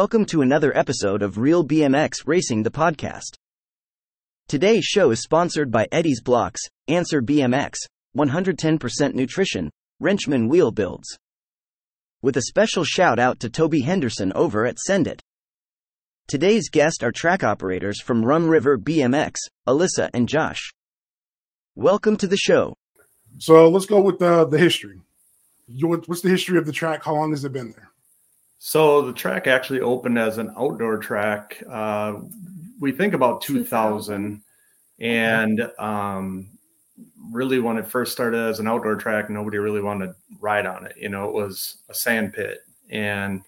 Welcome to another episode of Real BMX Racing the podcast. Today's show is sponsored by Eddie's Blocks, Answer BMX, 110% Nutrition, Wrenchman Wheel Builds. With a special shout out to Toby Henderson over at Send It. Today's guest are track operators from Rum River BMX, Alissa and Josh. Welcome to the show. So let's go with the, the history. What's the history of the track? How long has it been there? So the track actually opened as an outdoor track. Uh, we think about 2000, and um, really when it first started as an outdoor track, nobody really wanted to ride on it. You know, it was a sand pit, and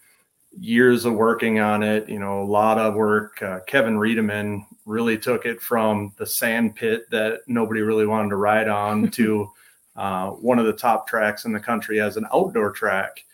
years of working on it. You know, a lot of work. Uh, Kevin Riedemann really took it from the sand pit that nobody really wanted to ride on to uh, one of the top tracks in the country as an outdoor track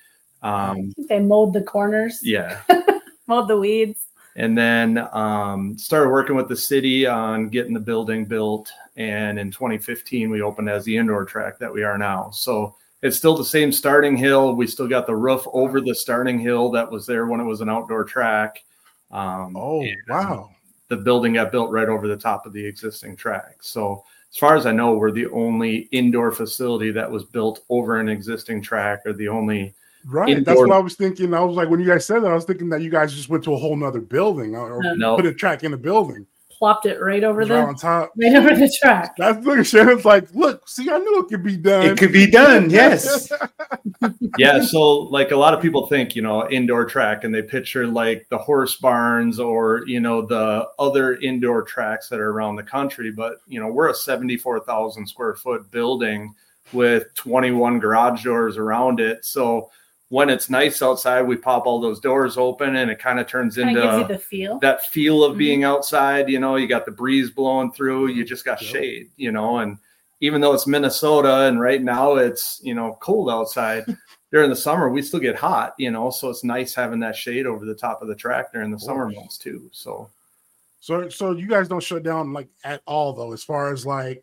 um, they mowed the corners. Yeah. mowed the weeds. And then um, started working with the city on getting the building built. And in 2015, we opened as the indoor track that we are now. So it's still the same starting hill. We still got the roof over the starting hill that was there when it was an outdoor track. Um, oh, wow. The building got built right over the top of the existing track. So, as far as I know, we're the only indoor facility that was built over an existing track or the only Right. Indoor. That's what I was thinking. I was like, when you guys said that, I was thinking that you guys just went to a whole nother building or no. put a track in a building. Plopped it right over there on top, right over the track. That's look at Shannon's like, look, see, I knew it could be done. It could be done, yes. yeah. So, like a lot of people think, you know, indoor track, and they picture like the horse barns or you know the other indoor tracks that are around the country. But you know, we're a seventy-four thousand square foot building with twenty-one garage doors around it. So when it's nice outside, we pop all those doors open and it kind of turns kinda into the feel. that feel of mm-hmm. being outside. You know, you got the breeze blowing through, you just got yep. shade, you know, and even though it's Minnesota and right now it's, you know, cold outside during the summer, we still get hot, you know, so it's nice having that shade over the top of the track during the summer months too. So, so, so you guys don't shut down like at all though, as far as like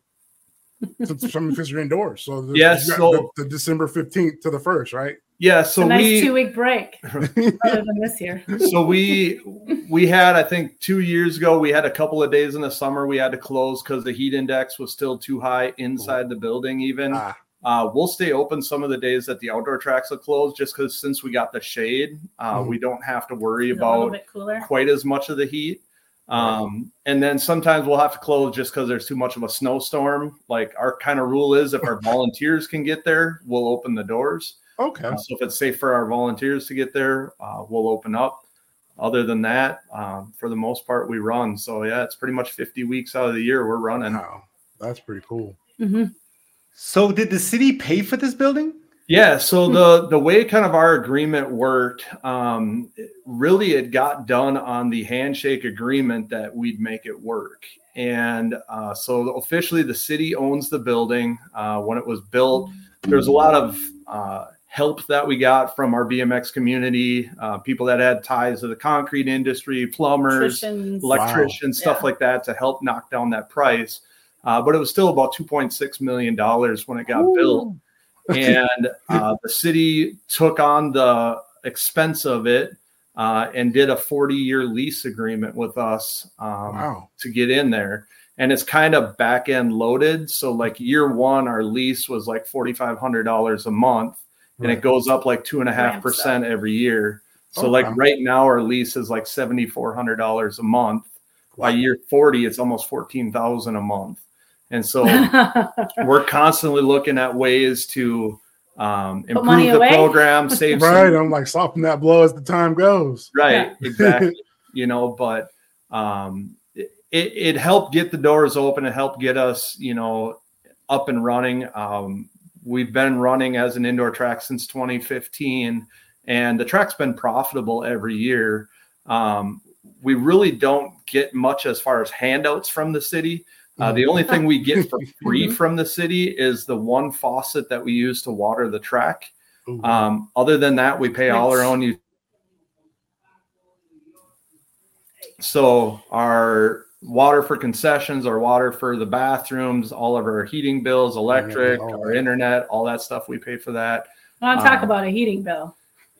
some because you're indoors. So the, yes, so the, the December 15th to the first, right? Yeah, so a nice we two week break other than this year. So we we had I think two years ago we had a couple of days in the summer we had to close because the heat index was still too high inside the building. Even ah. uh, we'll stay open some of the days that the outdoor tracks are closed just because since we got the shade, uh, mm. we don't have to worry about quite as much of the heat. Um, and then sometimes we'll have to close just because there's too much of a snowstorm. Like our kind of rule is if our volunteers can get there, we'll open the doors. Okay. Uh, so if it's safe for our volunteers to get there, uh, we'll open up. Other than that, um, for the most part, we run. So yeah, it's pretty much 50 weeks out of the year we're running. Wow, that's pretty cool. Mm-hmm. So did the city pay for this building? Yeah. So hmm. the the way kind of our agreement worked, um, really, it got done on the handshake agreement that we'd make it work. And uh, so officially, the city owns the building. Uh, when it was built, there's a lot of uh, help that we got from our BMX community, uh, people that had ties to the concrete industry, plumbers, electricians, electricians wow. stuff yeah. like that to help knock down that price. Uh, but it was still about $2.6 million when it got Ooh. built. And uh, the city took on the expense of it uh, and did a 40 year lease agreement with us um, wow. to get in there. And it's kind of back end loaded. So, like year one, our lease was like $4,500 a month and it goes up like two and a half percent every year. So like right now our lease is like seventy four hundred dollars a month. Wow. By year forty, it's almost fourteen thousand a month. And so we're constantly looking at ways to um, improve the away. program, save right. Some, I'm like soften that blow as the time goes. Right, yeah. exactly. you know, but um, it, it helped get the doors open. It helped get us, you know, up and running. Um, we've been running as an indoor track since 2015, and the track's been profitable every year. Um, we really don't get much as far as handouts from the city. Uh, the only thing we get for free from the city is the one faucet that we use to water the track. Um, other than that, we pay all our own. So our water for concessions, our water for the bathrooms, all of our heating bills, electric, our internet, all that stuff. We pay for that. I want to talk um, about a heating bill.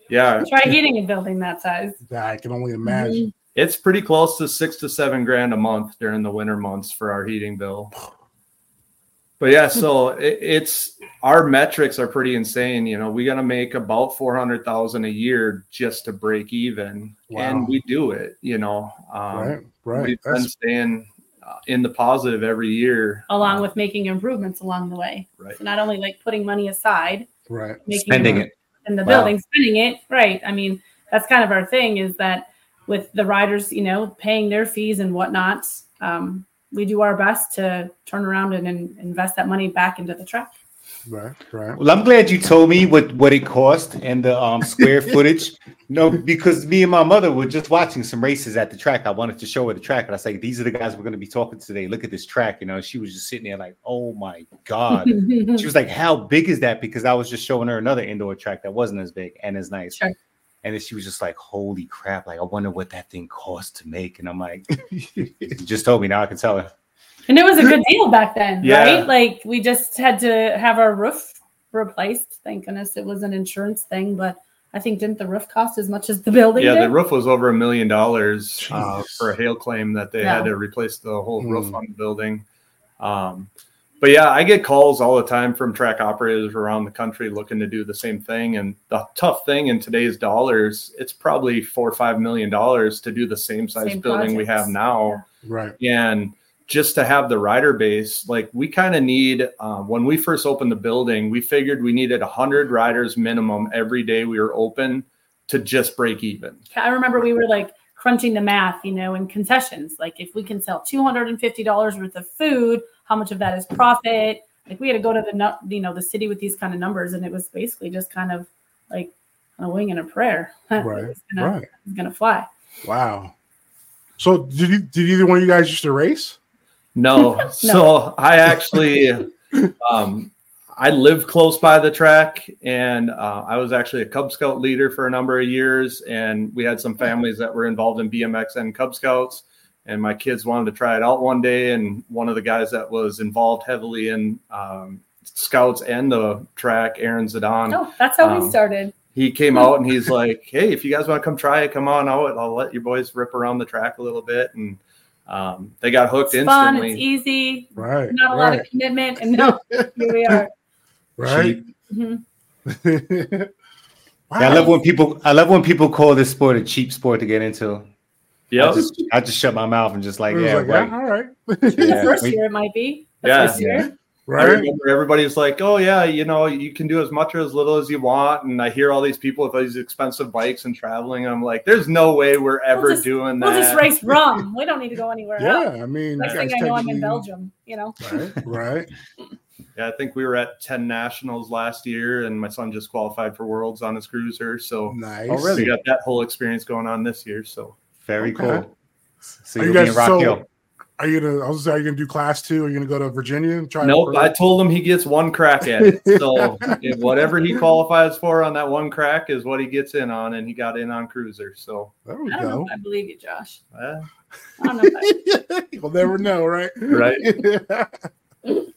Yeah. Try heating a building that size. I can only imagine. It's pretty close to six to seven grand a month during the winter months for our heating bill. But yeah, so it, it's our metrics are pretty insane. You know, we got to make about four hundred thousand a year just to break even, Wow. and we do it. You know, um, right, right. we've been That's, staying uh, in the positive every year. Along with making improvements along the way. Right. So not only like putting money aside, right. making Spending it. in the Wow. building, spending it. Right. I mean, that's kind of our thing is that with the riders, you know, paying their fees and whatnot, um, we do our best to turn around and, and invest that money back into the track. Right, right. Well, I'm glad you told me what what it cost and the um square footage. No, because me and my mother were just watching some races at the track. I wanted to show her the track, and I was like, "These are the guys we're going to be talking to today. Look at this track." You know, she was just sitting there like, "Oh my god!" she was like, "How big is that?" Because I was just showing her another indoor track that wasn't as big and as nice. Sure. And then she was just like, "Holy crap! Like, I wonder what that thing cost to make." And I'm like, "Just told me now. I can tell her." And it was a good deal back then, Yeah. right? Like we just had to have our roof replaced. Thank goodness it was an insurance thing, but I think didn't the roof cost as much as the building Yeah, did? the roof was over a million dollars uh, for a hail claim that they Yeah. had to replace the whole roof Hmm. on the building. Um, but yeah, I get calls all the time from track operators around the country looking to do the same thing. And the tough thing in today's dollars, it's probably four or five million dollars to do the same size Same building we have projects. now Right. and just to have the rider base like we kind of need uh, when we first opened the building we figured we needed 100 riders minimum every day we were open to just break even I remember we were like crunching the math, you know, in concessions. Like if we can sell two hundred and fifty dollars worth of food, how much of that is profit? Like we had to go to the you know the city with these kind of numbers, and it was basically just kind of like a wing and a prayer. Right, was gonna, right. it was gonna fly. Wow. So did you did either one of you guys used to race? no so i actually um, i lived close by the track and uh, i was actually a cub scout leader for a number of years and we had some families that were involved in bmx and cub scouts and my kids wanted to try it out one day and one of the guys that was involved heavily in um, scouts and the track aaron zidane Oh, that's how we Um, started. he came out and he's like hey if you guys want to come try it come on out i'll let your boys rip around the track a little bit and um, they got hooked It's fun. instantly It's easy. Right. Not a lot of commitment, and now here we are. right. Mhm. wow. Yeah, I love when people. I love when people call this sport a cheap sport to get into. I just, I just shut my mouth and just like, yeah, like, right. yeah, all right. Yeah, first year it might be. The Yeah. first year. I right. remember everybody was like, "Oh yeah, you know, you can do as much or as little as you want." And I hear all these people with these expensive bikes and traveling. I'm like, "There's no way we're ever just- doing that." We'll just race rum. We don't need to go anywhere else. Yeah, I mean, Next thing I know, I'm in Belgium. You know. Right, right. Yeah, I think we were at 10 nationals last year, and my son just qualified for worlds on his cruiser. So Nice. Oh, really? we got that whole experience going on this year. So Very Okay. cool. So Are you'll you be guys in Rock so- Hill. Are you gonna? I was. Are you gonna do class two? Are you gonna go to Virginia and try? nope, I told him he gets one crack at it. So whatever he qualifies for on that one crack is what he gets in on, and he got in on cruiser. So there we I don't know go. if I believe you, Josh. uh, I don't know. If I, You'll never know, right? right.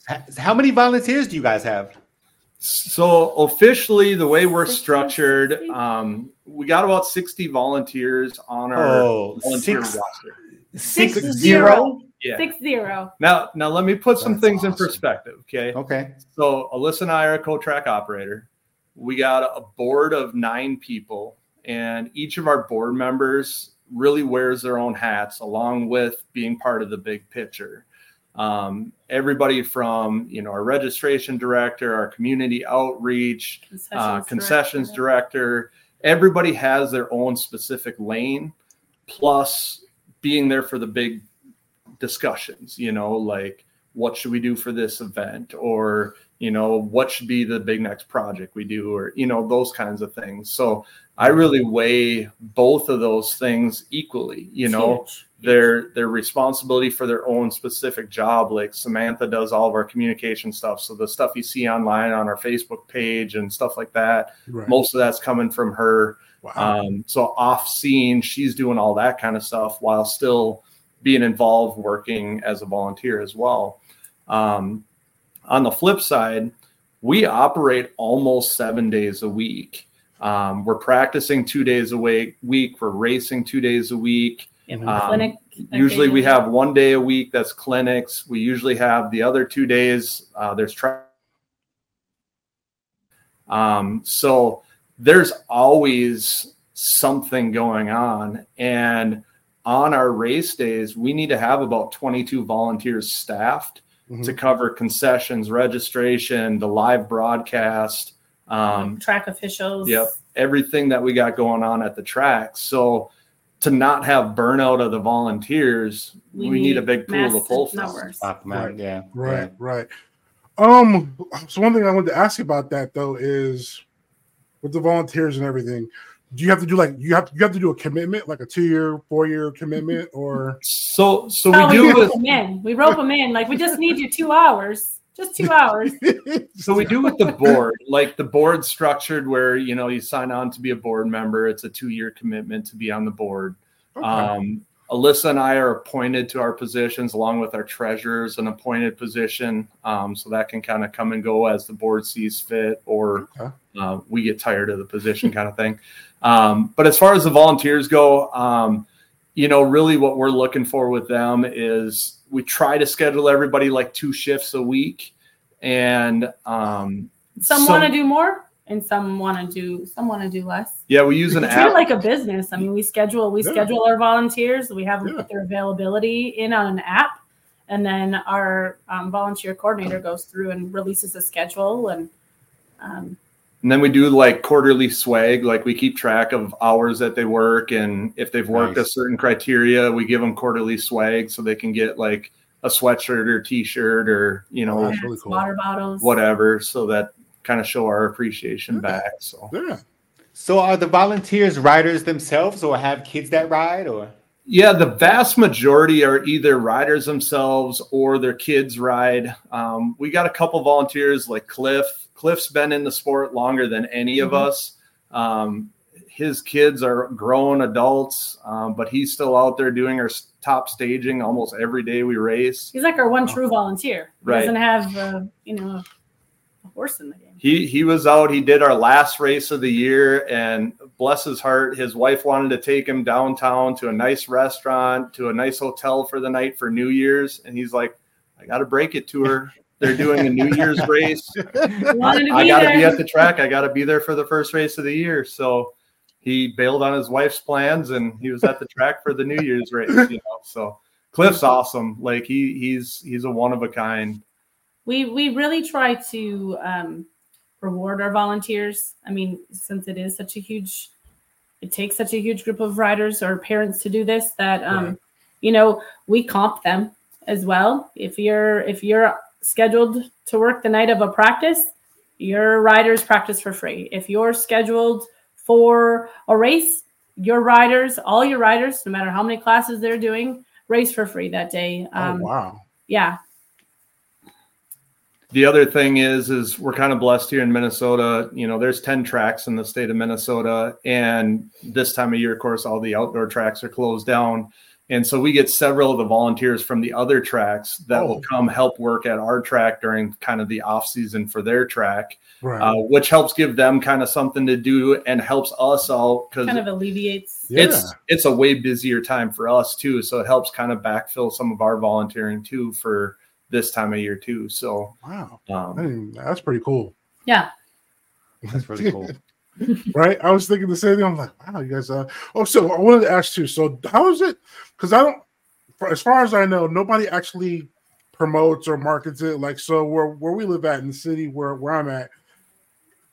H- How many volunteers do you guys have? So officially, the way we're structured, um, we got about 60 volunteers on our Oh, volunteer six, roster. six Six zero. Yeah. Six zero. Now, now let me put some That's things in perspective. Okay. Okay. So Alissa and I are a co-track operator. We got a board of nine people, and each of our board members really wears their own hats, along with being part of the big picture. Um, everybody from you know our registration director, our community outreach, Concessions, uh, concessions director. director. Everybody has their own specific lane, plus being there for the big discussions. You know, like what should we do for this event, or you know what should be the big next project we do, or you know those kinds of things. So I really weigh both of those things equally. You know, Huge. Their their responsibility for their own specific job like samantha does all of our communication stuff so the stuff you see online on our facebook page and stuff like that Right. most of that's coming from her Wow. um, so off scene she's doing all that kind of stuff while still being involved working as a volunteer as well um, on the flip side we operate almost seven days a week Um, we're practicing two days a week. Week we're racing two days a week. Um, clinic. Usually we have one day a week that's clinics. We usually have the other two days. Uh, there's track. Um, so there's always something going on, and on our race days, we need to have about 22 volunteers staffed mm-hmm. to cover concessions, registration, the live broadcast, um, track officials. Yep, everything that we got going on at the track. So to not have burnout of the volunteers, we, we need, need, a big pool to pull from. Right. Yeah, right, yeah. right. Um, so one thing I wanted to ask you about that though is with the volunteers and everything do you have to do like you have to, you have to do a commitment like a two year four year commitment or so so we do we rope them in we rope them in like we just need you two hours just two hours so we do with the board like the board structured where you know you sign on to be a board member it's a two year commitment to be on the board okay. um Alissa and I are appointed to our positions along with our treasurers, an appointed position. Um, so that can kind of come and go as the board sees fit or okay. uh, we get tired of the position kind of thing. Um, but as far as the volunteers go, um, you know, really what we're looking for with them is we try to schedule everybody like two shifts a week. And um, some, some want to do more and some want to do some want to do less. Yeah, we use an treat app. it like a business. I mean, we schedule we yeah. schedule our volunteers. We have them yeah. put their availability in on an app, and then our um, volunteer coordinator goes through and releases a schedule and um, and then we do like quarterly swag, like we keep track of hours that they work, and if they've worked nice. a certain criteria, we give them quarterly swag so they can get like a sweatshirt or t-shirt or you know really cool. water bottles, whatever, so that kind of show our appreciation yeah. back. So yeah. So are the volunteers riders themselves, or have kids that ride, or? Yeah, the vast majority are either riders themselves or their kids ride. Um, we got a couple volunteers like Cliff Cliff's been in the sport longer than any of mm-hmm. us. Um, his kids are grown adults, um, but he's still out there doing our top staging almost every day we race. He's like our one true volunteer. He right. doesn't have, uh, you know, a horse in the game. He he was out. He did our last race of the year, and bless his heart, his wife wanted to take him downtown to a nice restaurant, to a nice hotel for the night for New Year's, and he's like, "I got to break it to her." They're doing a New Year's race. I got to be at the track. I got to be there for the first race of the year. So he bailed on his wife's plans and he was at the track for the New Year's race. You know, so Cliff's awesome. Like he he's he's a one of a kind. We we really try to um, reward our volunteers. I mean, since it is such a huge, it takes such a huge group of riders or parents to do this that um, right. you know we comp them as well. If you're if you're scheduled to work the night of a practice, your riders practice for free. If you're scheduled for a race, your riders, all your riders, no matter how many classes they're doing, race for free that day. Oh, um, oh, wow. Yeah. The other thing is, is we're kind of blessed here in Minnesota. You know, there's 10 tracks in the state of Minnesota. And this time of year, of course, all the outdoor tracks are closed down. And so we get several of the volunteers from the other tracks that oh. will come help work at our track during kind of the off season for their track, right. uh, which helps give them kind of something to do and helps us out because kind of alleviates. It's yeah. it's a way busier time for us too, so it helps kind of backfill some of our volunteering too for this time of year too. So wow, um, I mean, that's pretty cool. Yeah, that's really cool. Right? I was thinking the same thing. I'm like, wow, you guys. Uh... Oh, so I wanted to ask too. So how is it? Because I don't, for, as far as I know, nobody actually promotes or markets it. Like so, where where we live at in the city where where I'm at,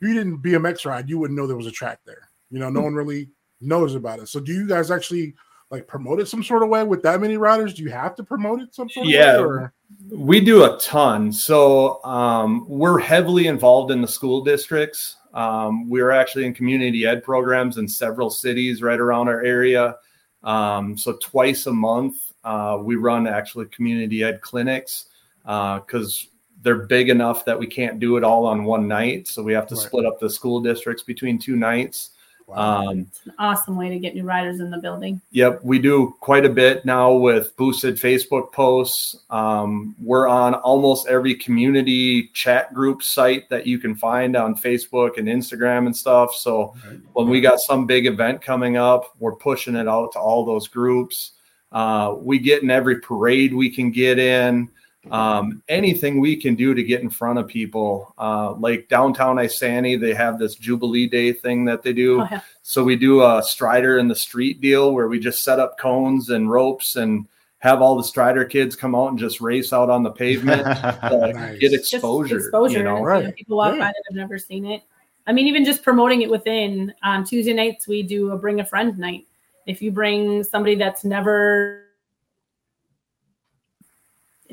if you didn't BMX ride, you wouldn't know there was a track there. You know, no one really knows about it. So do you guys actually like promote it some sort of way with that many riders? Do you have to promote it some sort yeah, of way? Or? We do a ton. So um, we're heavily involved in the school districts. Um, we're actually in community ed programs in several cities right around our area. Um, so twice a month, uh, we run actually community ed clinics because uh, they're big enough that we can't do it all on one night. So we have to right. split up the school districts between two nights. Wow. Um, It's an awesome way to get new riders in the building. Yep, we do quite a bit now with boosted Facebook posts. Um, we're on almost every community chat group site that you can find on Facebook and Instagram and stuff. So when we got some big event coming up, we're pushing it out to all those groups. Uh, we get in every parade we can get in. Um, anything we can do to get in front of people, uh, like downtown Isanti, they have this Jubilee Day thing that they do. Oh, yeah. So we do a Strider in the street deal where we just set up cones and ropes and have all the Strider kids come out and just race out on the pavement to Nice. get Just exposure. exposure. You know? you know, Right. people walk Yeah. by that have never seen it. I mean, even just promoting it within on Tuesday nights, we do a bring a friend night. If you bring somebody that's never,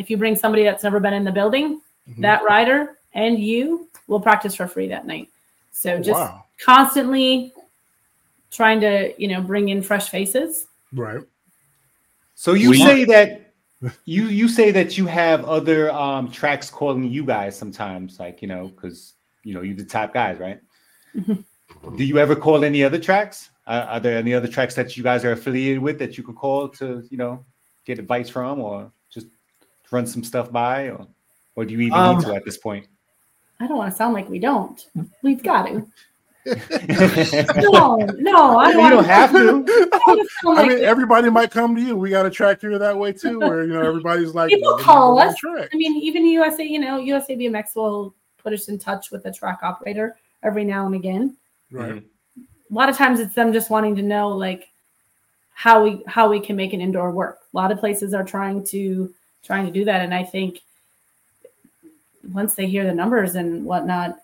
if you bring somebody that's never been in the building, Mhm. that rider and you will practice for free that night. So just wow. constantly trying to, you know, bring in fresh faces. Right. So you We- say that you you say that you have other um tracks calling you guys sometimes, like you know, because you know you're the top guys, right? Mhm. Do you ever call any other tracks? Uh, are there any other tracks that you guys are affiliated with that you could call to you know get advice from, or just run some stuff by, or or do you even Um, need to at this point? I don't want to sound like we don't. We've got to. No, no, I don't, don't have to. I wanna I mean, everybody might come to you. We got a track here that way too, where you know everybody's like, People call us. I mean, even USA, you know, USA BMX will put us in touch with the track operator every now and again. Right. A lot of times it's them just wanting to know like how we how we can make an indoor work. A lot of places are trying to trying to do that. And I think once they hear the numbers and whatnot,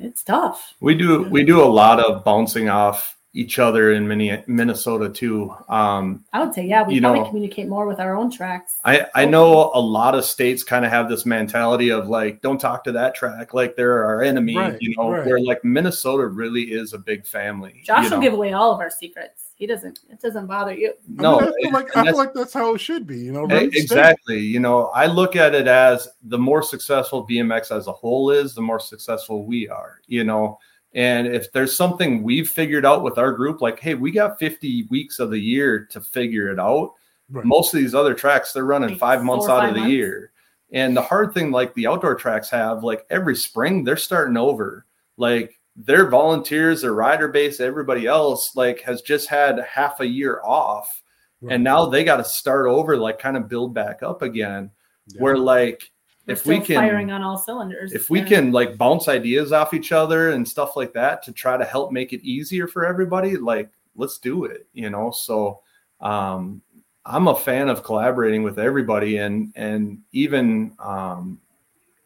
it's tough. We do we do a lot of bouncing off each other in Minne- Minnesota too. Um, I would say, yeah, we You probably know- communicate more with our own tracks. I, I know a lot of states kind of have this mentality of like, don't talk to that track, like they're our enemy, Right, you know, right. where like Minnesota really is a big family. Josh you will know? give away all of our secrets. He doesn't. It doesn't bother you. no, I, mean, I feel like I feel that's- like that's how it should be. You know, E- run state. Exactly. You know, I look at it as the more successful BMX as a whole is, the more successful we are, you know. And if there's something we've figured out with our group, like, hey, we got 50 weeks of the year to figure it out. Right. Most of these other tracks, they're running Like five months out five of the months. year. And the hard thing, like the outdoor tracks have, like every spring, they're starting over. Like their volunteers, their rider base, everybody else, like has just had half a year off Right. and now they got to start over like kind of build back up again Yeah. where like We're if we still firing can on all cylinders. if we Yeah. can like bounce ideas off each other and stuff like that to try to help make it easier for everybody like let's do it you know so um i'm a fan of collaborating with everybody and and even um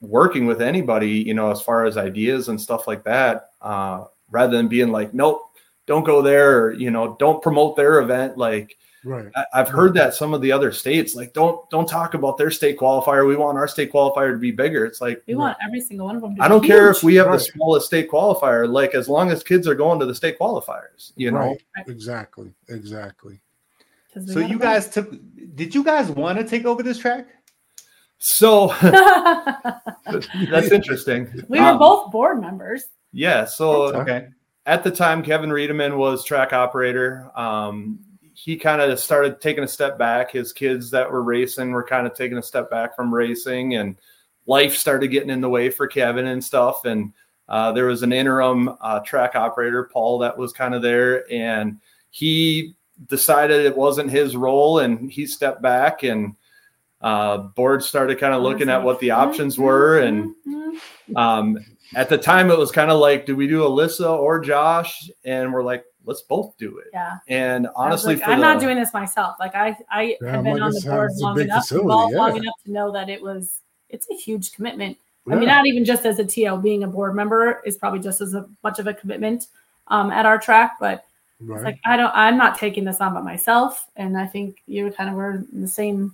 working with anybody you know as far as ideas and stuff like that uh rather than being like nope don't go there or you know don't promote their event like right. I- I've heard that some of the other states like don't don't talk about their state qualifier. We want our state qualifier to be bigger. It's like we want every single one of them. To I don't care if we have Right. the smallest state qualifier. Like as long as kids are going to the state qualifiers, you know. right. Right. Exactly. Exactly. 'Cause we So you go. guys took? Did you guys want to take over this track? So that's interesting. we were Um, both board members. Yeah. So Okay. Okay. at the time, Kevin Riedemann was track operator. Um, he kind of started taking a step back. His kids that were racing were kind of taking a step back from racing, and life started getting in the way for Kevin and stuff. And uh, there was an interim uh, track operator, Paul, that was kind of there, and he decided it wasn't his role, and he stepped back and. Uh, board started kind of looking at what the options were, and Mhm. um, at the time, it was kind of like, do we do Alissa or Josh? And we're like, let's both do it. yeah. And honestly, like, for I'm the, not doing this myself. Like I, I Yeah, have been like, on the board long enough, facility, involved long yeah. enough to know that it was. It's a huge commitment. I mean, not even just as a TL, being a board member is probably just as a, much of a commitment um, at our track. But right. like I don't, I'm not taking this on by myself, and I think you kind of were in the same The-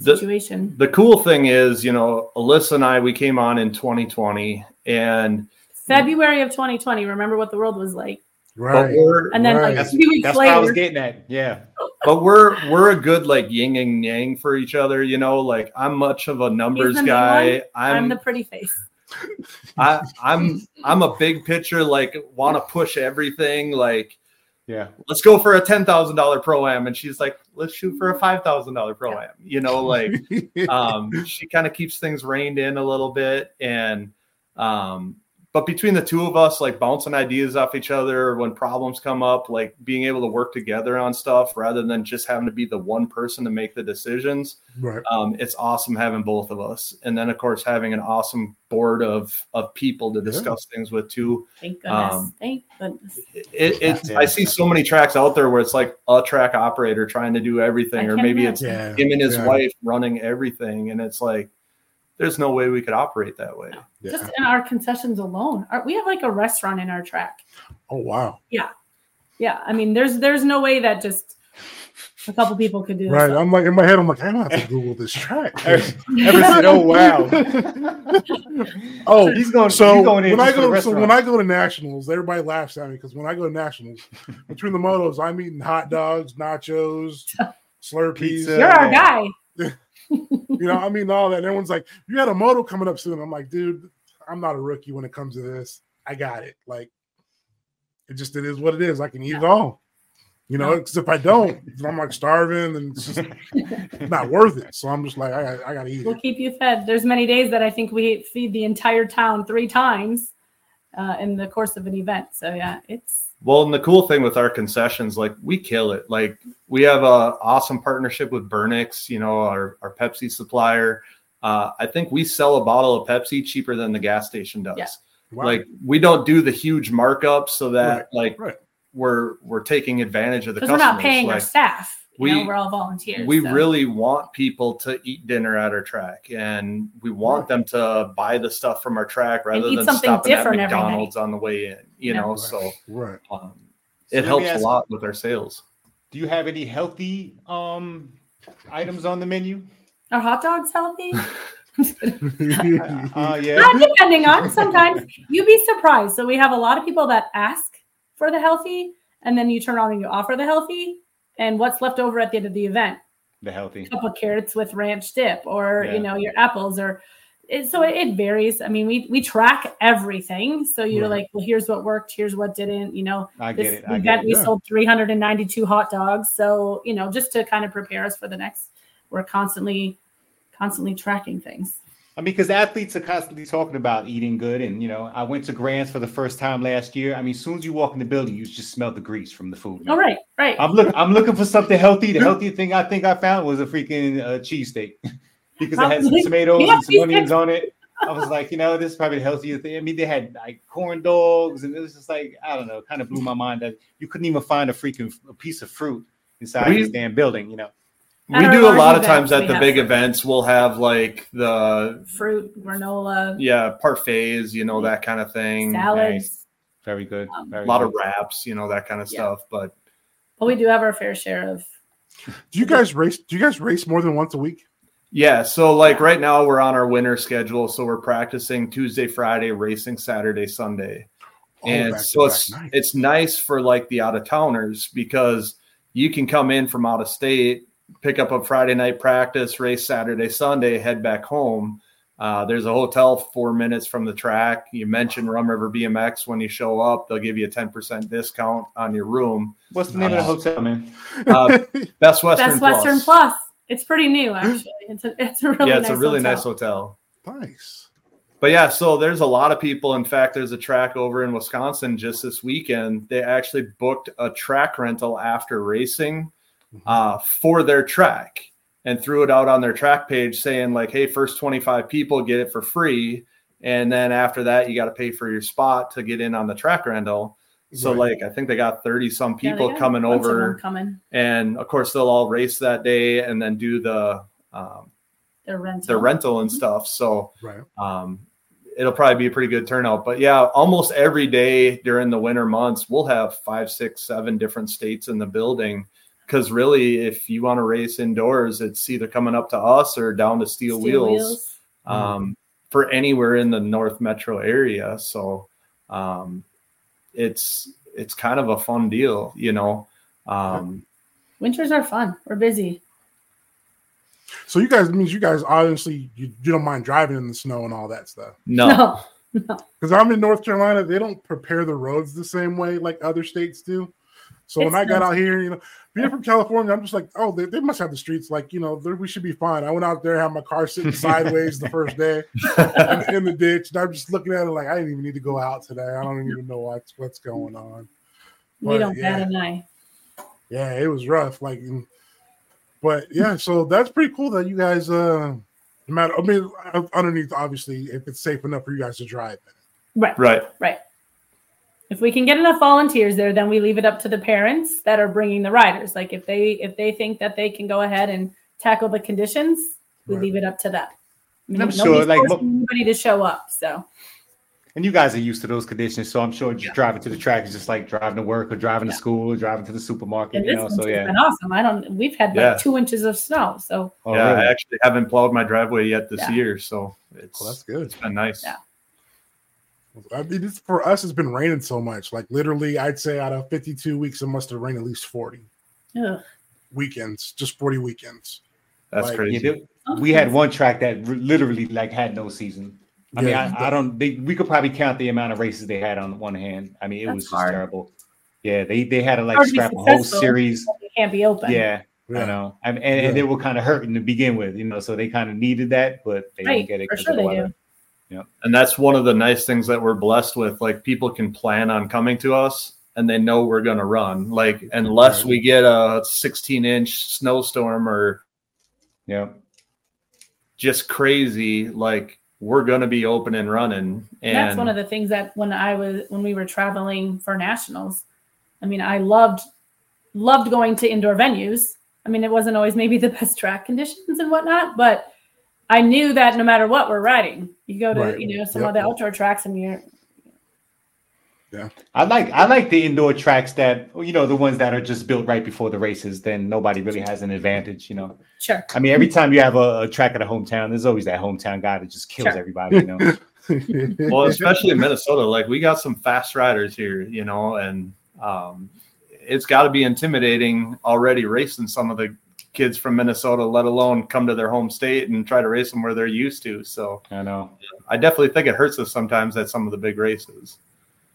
situation. the cool thing is, you know, Alissa and I, we came on in 2020, and February of 2020. Remember what the world was like, right. and then Right. like three weeks That's what I was getting at. Yeah. but we're we're a good like yin and yang for each other. You know, like I'm much of a numbers guy. I'm, I'm the pretty face. I, I'm I'm a big pitcher, like want to push everything. Like, Yeah. let's go for a ten thousand dollar pro am, and she's like, let's shoot for a five thousand dollar pro am. You know, like um, she kind of keeps things reined in a little bit and um, but between the two of us like bouncing ideas off each other when problems come up like being able to work together on stuff rather than just having to be the one person to make the decisions right. um, it's awesome having both of us and then of course having an awesome board of of people to discuss things with too Thank goodness. Um, Thank goodness. it, it's Yeah. i see so many tracks out there where it's like a track operator trying to do everything I or can maybe it's Yeah. him and his yeah, wife running everything and it's like there's no way we could operate that way yeah. Just in our concessions alone, our, we have like a restaurant in our track. Oh wow. Yeah, yeah. I mean, there's there's no way that just a couple people could do this. Right. I'm like in my head, I'm like, I don't have to Google this track. Ever said, oh wow. oh, He's going so he's going when I just for the go, so when I go to nationals, everybody laughs at me because when I go to nationals, between the motos, I'm eating hot dogs, nachos, Slurpees. Pizza. You're our guy. You know, I mean, all that. And everyone's like, "You had a moto coming up soon." I'm like, dude, I'm not a rookie when it comes to this. I got it. Like, it just it is what it is. I can eat it all. You know, because if I don't, I'm like starving and it's just not worth it. So I'm just like, I, got- I got to eat We'll it. keep you fed. There's many days that I think we feed the entire town three times uh, in the course of an event. So yeah, it's Well, and the cool thing with our concessions, like we kill it. Like we have a awesome partnership with Bernick's, you know, our, our Pepsi supplier. Uh, I think we sell a bottle of Pepsi cheaper than the gas station does. Yeah. Wow. Like we don't do the huge markups so that like right. we're we're taking advantage of the because we're not paying our staff. You we- know, we're all volunteers. we so. really want people to eat dinner at our track and we want them to buy the stuff from our track rather than something stopping at different every McDonald's on the way in, you Yeah. know, Right. so right. um, So it let helps me a lot with our sales. Do you have any healthy um items on the menu? Are hot dogs healthy? Uh, yeah. Not depending on. Sometimes you'd be surprised. So we have a lot of people that ask for the healthy, and then you turn around and you offer the healthy, and what's left over at the end of the event? The healthy. A couple carrots with ranch dip, or Yeah. you know your apples, or it, so it, it varies. I mean, we we track everything. So you're Right. like, well, here's what worked, here's what didn't. You know, I get it. I event get it. we Yeah. sold 392 hot dogs. So you know, just to kind of prepare us for the next, we're constantly constantly tracking things. I mean, because athletes are constantly talking about eating good, and you know, I went to Grands for the first time last year. I mean, as soon as you walk in the building, you just smell the grease from the food. man. All right, right. I'm look. I'm looking for something healthy. The healthy thing I think I found was a freaking uh, cheesesteak because it had some tomatoes Yeah, and some onions on it. I was like, you know, this is probably the healthiest thing. I mean, they had like corn dogs, and it was just like, I don't know, kind of blew my mind that you couldn't even find a freaking a piece of fruit inside We- this damn building. You know, At we do a lot of times at the big fruit. events we'll have like the Fruit, granola, yeah parfaits you know that kind of thing salads. very good. Um, Very a lot good. of wraps you know that kind of Yeah. stuff but But we do have our fair share of. Do you guys race? Do you guys race more than once a week? yeah so like right now we're on our winter schedule so we're practicing tuesday friday racing saturday sunday Oh, and so it's Nice. it's nice for like the out of towners because you can come in from out of state pick up a friday night practice race saturday sunday head back home uh, there's a hotel four minutes from the track you mentioned rum river bmx when you show up they'll give you a 10% discount on your room What's the name of the hotel, man? uh, best western Best Plus. Western Plus. It's pretty new, actually. It's a it's a really yeah it's nice a really hotel. nice hotel nice. But yeah, so there's a lot of people. In fact, there's a track over in Wisconsin just this weekend. They actually booked a track rental after racing uh, for their track and threw it out on their track page saying, like, hey, first 25 people get it for free. And then after that, you got to pay for your spot to get in on the track rental. So, Right. like, I think they got 30 some people got a coming bunch of them over. coming. And of course, they'll all race that day and then do the, um, Their rental. the rental and Mhm. stuff. So, Right. um, it'll probably be a pretty good turnout. But yeah, almost every day during the winter months, we'll have five, six, seven different states in the building. Because really, if you want to race indoors, it's either coming up to us or down to Steel, Steel Wheels, um, for anywhere in the North Metro area. So um, it's it's kind of a fun deal, you know. Um, Winters are fun. We're busy. So you guys means you guys obviously you, you don't mind driving in the snow and all that stuff. No. No, Because I'm in North Carolina, they don't prepare the roads the same way like other states do. So when It's I got nice. out here, you know, being from California, I'm just like, oh, they, they must have the streets like, you know, we should be fine. I went out there, had my car sitting sideways the first day in, in the ditch, and I'm just looking at it like I didn't even need to go out today. I don't even know what's what's going on. we But, don't yeah. bat an eye. Yeah, it was rough. Like, and- but yeah, so that's pretty cool that you guys. uh no matter, I mean, uh, underneath, obviously, if it's safe enough for you guys to drive. Right, Right. right. If we can get enough volunteers there, then we leave it up to the parents that are bringing the riders. Like if they if they think that they can go ahead and tackle the conditions, we Right. leave it up to them. I mean, I'm nobody's sure, like, forcing anybody to show up. So And you guys are used to those conditions, so I'm sure just driving to the track is just like driving to work or driving to school or driving to the supermarket. and You this know, so yeah. been awesome. I don't. We've had like Yeah. two inches of snow. So Oh, yeah, really? I actually haven't plowed my driveway yet this Yeah. year, so it's Well, that's good. it's been nice. Yeah. I mean, it's, for us, it's been raining so much. Like literally, I'd say out of 52 weeks, it must have rained at least 40 ugh. weekends, just 40 weekends. That's Like, crazy. Yeah, there- we had one track that r- literally like had no season. I mean, Yeah. I, I don't. They, we could probably count the amount of races they had on one hand. I mean, it was just hard. terrible. Yeah, they they had to like to scrap a whole series. It can't be open. Yeah, Yeah. I know, and and, and they were kind of hurting to begin with, you know, so they kind of needed that, but they Right, didn't get it. for 'cause sure the they weather. Do. and that's one of the nice things that we're blessed with. Like people can plan on coming to us and they know we're gonna run. Like unless we get a 16 inch snowstorm or Yeah, just crazy, like we're gonna be open and running. And that's one of the things that when I was when we were traveling for nationals, I mean, I loved loved going to indoor venues. I mean, it wasn't always maybe the best track conditions and whatnot, but I knew that no matter what we're riding, you go to Right. you know some Yep. of the outdoor tracks and you're I like I like the indoor tracks that you know the ones that are just built right before the races. Then nobody really has an advantage, you know. sure. I mean, every time you have a, a track at a hometown, there's always that hometown guy that just kills Sure. everybody, you know. well, especially in Minnesota, like we got some fast riders here, you know, and um, it's got to be intimidating already racing some of the kids from Minnesota, let alone come to their home state and try to race them where they're used to. So I know. I definitely think it hurts us sometimes at some of the big races.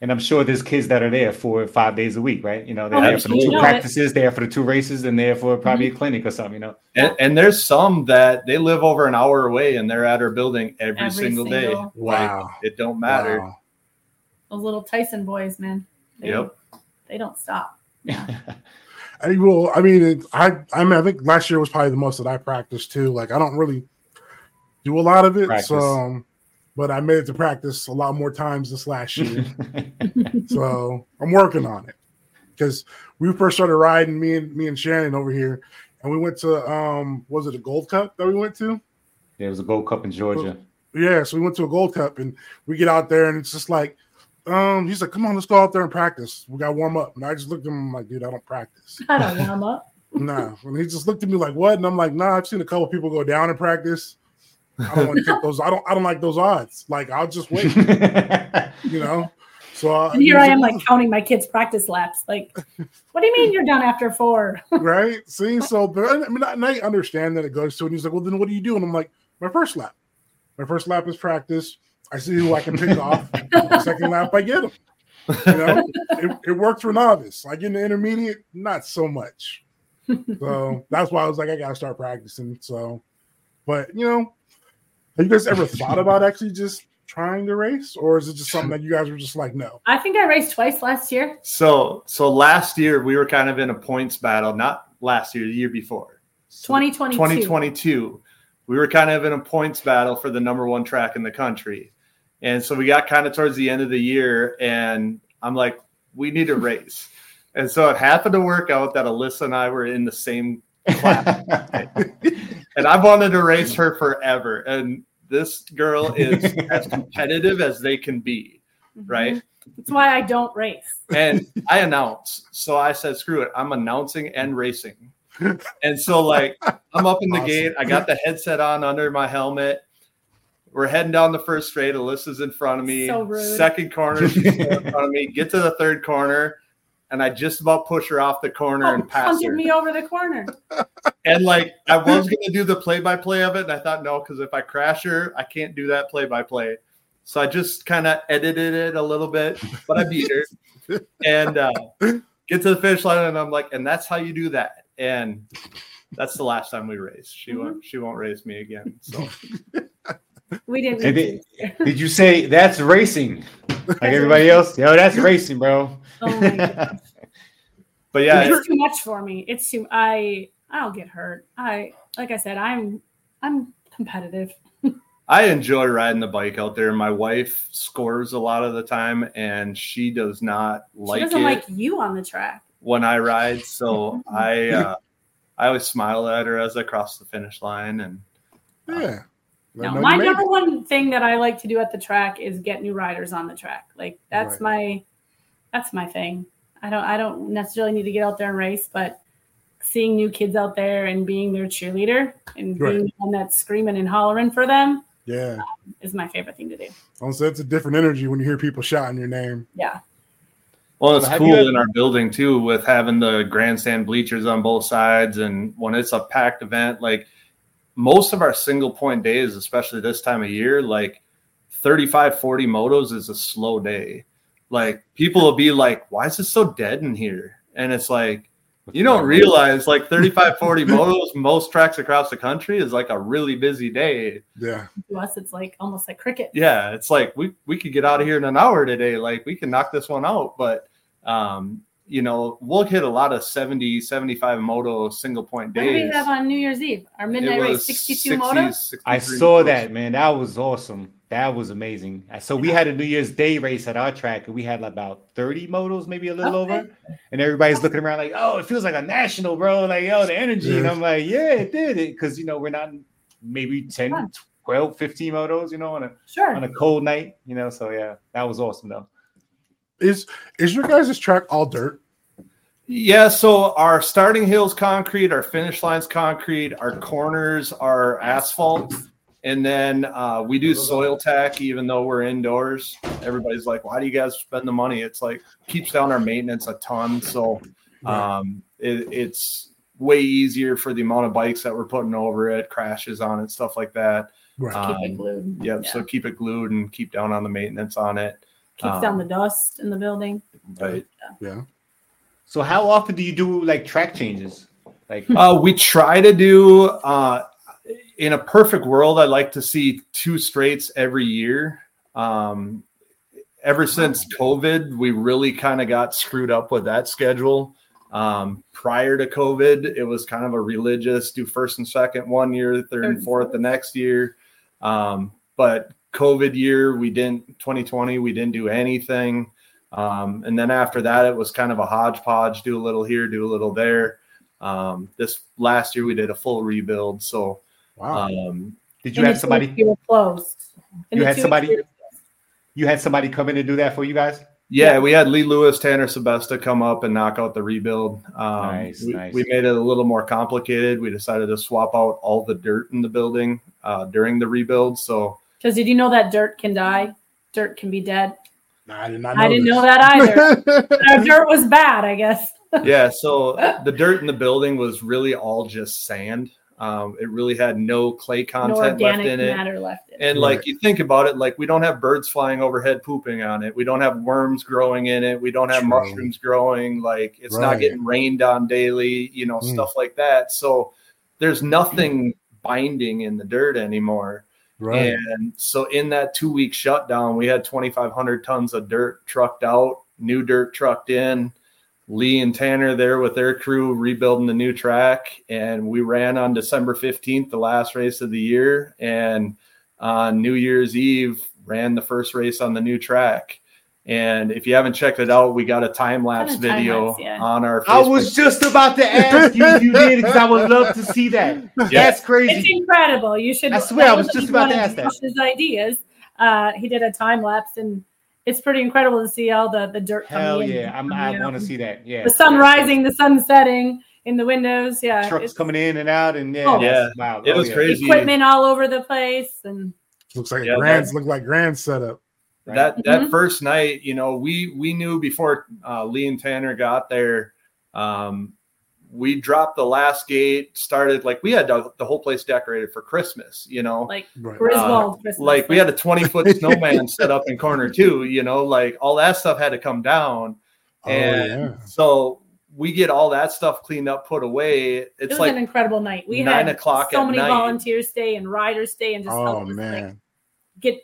And I'm sure there's kids that are there four or five days a week, right? You know, they're Oh, there for the two No, it- practices, there for the two races, and there for probably a mm-hmm. clinic or something, you know. And, and there's some that they live over an hour away and they're at our building every, Every single, day. Wow. Like, it don't matter. Wow. Those little Tyson boys, man. They, Yep. They don't stop. I well, I mean, it, I I mean, I think last year was probably the most that I practiced too. Like, I don't really do a lot of it, Practice. so um, but I made it to practice a lot more times this last year. so I'm working on it because we first started riding me and me and Shannon over here, and we went to um, was it a Gold Cup that we went to? Yeah, it was a Gold Cup in Georgia. Yeah, so we went to a Gold Cup, and we get out there, and it's just like, um, he's like, "Come on, let's go out there and practice. We got to warm up." And I just looked at him I'm like, "Dude, I don't practice." I don't warm up. nah, and he just looked at me like, "What?" And I'm like, "Nah, I've seen a couple people go down in practice. I don't want to take those. I don't. I don't like those odds. Like, I'll just wait, you know." So uh, And here I am like counting my kids' practice laps. Like, what do you mean you're done after four? right? See, so but I mean, I, and I understand that it goes to, and he's like, "Well, then what do you do?" And I'm like, "My first lap. My first lap is practice. I see who I can pick off. Second lap, I get them. You know, it, it worked for novice. Like in the intermediate, not so much. So that's why I was like, I gotta start practicing. So, but you know, have you guys ever thought about actually just trying to race, or is it just something that you guys were just like, no? I think I raced twice last year. So, so last year we were kind of in a points battle, not last year, the year before. 2022. 2022 we were kind of in a points battle for the number one track in the country and so we got kind of towards the end of the year and i'm like we need a race and so it happened to work out that alissa and i were in the same class and i wanted to race her forever and this girl is as competitive as they can be mm-hmm. right That's why I don't race. and I announced. So I said, screw it. I'm announcing and racing. And so like I'm up in the Awesome. gate. I got the headset on under my helmet. We're heading down the first straight. Alissa's in front of me. So rude. Second corner, she's in front of me. Get to the third corner. and I just about push her off the corner Oh, and pass punted her. me over the corner. And like I was gonna do the play by play of it, and I thought no, because if I crash her, I can't do that play by play. So I just kind of edited it a little bit, but I beat her and uh, get to the finish line, and I'm like, and that's how you do that. And that's the last time we race. She won't. She won't race me again. So We didn't. Did, did you say that's racing? Like everybody else? Yo, that's racing, bro. Oh my gosh. but yeah, it's too much for me. It's too. I I'll get hurt. I like I said. I'm I'm competitive. I enjoy riding the bike out there. My wife scores a lot of the time, and she does not like she doesn't it like you on the track. when I ride. So I, uh, I always smile at her as I cross the finish line, and Yeah. Let No, my number one thing that I like to do at the track is get new riders on the track. Like that's Right. my that's my thing. I don't I don't necessarily need to get out there and race, but seeing new kids out there and being their cheerleader and Right. being the one that's screaming and hollering for them Yeah. Um, is my favorite thing to do. Also, it's a different energy when you hear people shouting your name. Yeah. well, it's So cool had- in our building too with having the grandstand bleachers on both sides, and when it's a packed event, like most of our single point days, especially this time of year, like 35, 40 motos is a slow day. Like people will be like, why is it so dead in here? And it's like, you don't realize like 35, 40 motos, most tracks across the country is like a really busy day. Yeah. To us it's like almost like cricket. Yeah, it's like we, we could get out of here in an hour today. Like we can knock this one out. But, um, you know, we'll hit a lot of 70, 75 moto single point What did days. we have on New Year's Eve? Our midnight race, 62 60s, motos. I saw motos. that, man. That was awesome. That was amazing. So we had a New Year's Day race at our track, and we had about 30 motos, maybe a little Okay. over. And everybody's looking around like, oh, it feels like a national, bro. Like, yo, the energy. And I'm like, yeah, it did it. Because, you know, we're not maybe 10, 12, 15 motos, you know, on a, Sure. on a cold night, you know. So, yeah, that was awesome, though. Is is your guys' track all dirt? Yeah, so our starting hill's concrete, our finish line's concrete, our corners are asphalt, and then uh, we do soil tack even though we're indoors. Everybody's like, "Why do you guys spend the money?" It's like keeps down our maintenance a ton, so um, it, it's way easier for the amount of bikes that we're putting over it, crashes on it, stuff like that. Right. Keep it Um, glued. Yep, Yeah. so keep it glued and keep down on the maintenance on it. Keeps um, down the dust in the building. Right. yeah. So, how often do you do like track changes? Like, Uh, we try to do uh, in a perfect world. I'd like to see two straights every year. Um, ever since COVID, we really kind of got screwed up with that schedule. Um, prior to COVID, it was kind of a religious do first and second one year, third and fourth the next year. Um, but COVID year, we didn't 2020, we didn't do anything. Um, and then after that, it was kind of a hodgepodge, do a little here, do a little there. Um, this last year we did a full rebuild. So, Wow. um, did you In have somebody? You were closed. In You had somebody- weeks You had somebody come in and do that for you guys? yeah, we had Lee Lewis, Tanner Sebesta come up and knock out the rebuild. Um, Nice, we, nice. we made it a little more complicated. We decided to swap out all the dirt in the building uh, during the rebuild. So, Because did you know that dirt can die? Dirt can be dead. Nah, I did not know I didn't this. know that either. Our dirt was bad, I guess. yeah, so the dirt in the building was really all just sand. Um, it really had no clay No content left in it. matter left in it. And like you think about it, like we don't have birds flying overhead pooping on it. We don't have worms growing in it. We don't have True. mushrooms growing. Like it's not getting rained on daily, you know, Mm. stuff like that. So there's nothing binding in the dirt anymore. Right. And so in that two week shutdown, we had 2,500 tons of dirt trucked out, new dirt trucked in. Lee and Tanner there with their crew rebuilding the new track. And we ran on December 15th, the last race of the year. And on New Year's Eve, ran the first race on the new track. And if you haven't checked it out, we got a time lapse Got time video lapse, yeah. on our I was just about to ask you if you did because I would love to see that. That's crazy. It's incredible. You should. I swear, I was just about to ask that. His ideas. Uh, he did a time lapse, and it's pretty incredible to see all the the dirt. Hell coming in, yeah, I'm, I want to see that. Yeah, the sun rising, the sun setting in the windows. Yeah, trucks it's coming in and out, and yeah, Oh. that's- wow, It Oh, was yeah. crazy. equipment all over the place, and Looks like Yeah, a grand. Look like grand setup. Right. that that Mhm. first night, you know, we we knew before uh, Lee and Tanner got there. Um, we dropped the last gate, started like we had the, the whole place decorated for Christmas. You know, Like Right. Griswold Christmas. like we had a 20 foot snowman set up in corner two. You know, like all that stuff had to come down, Oh, and yeah. so we get all that stuff cleaned up, put away. it It's was like an incredible night. We nine had o'clock so at many night. volunteers stay and riders stay and just Oh help us like man. get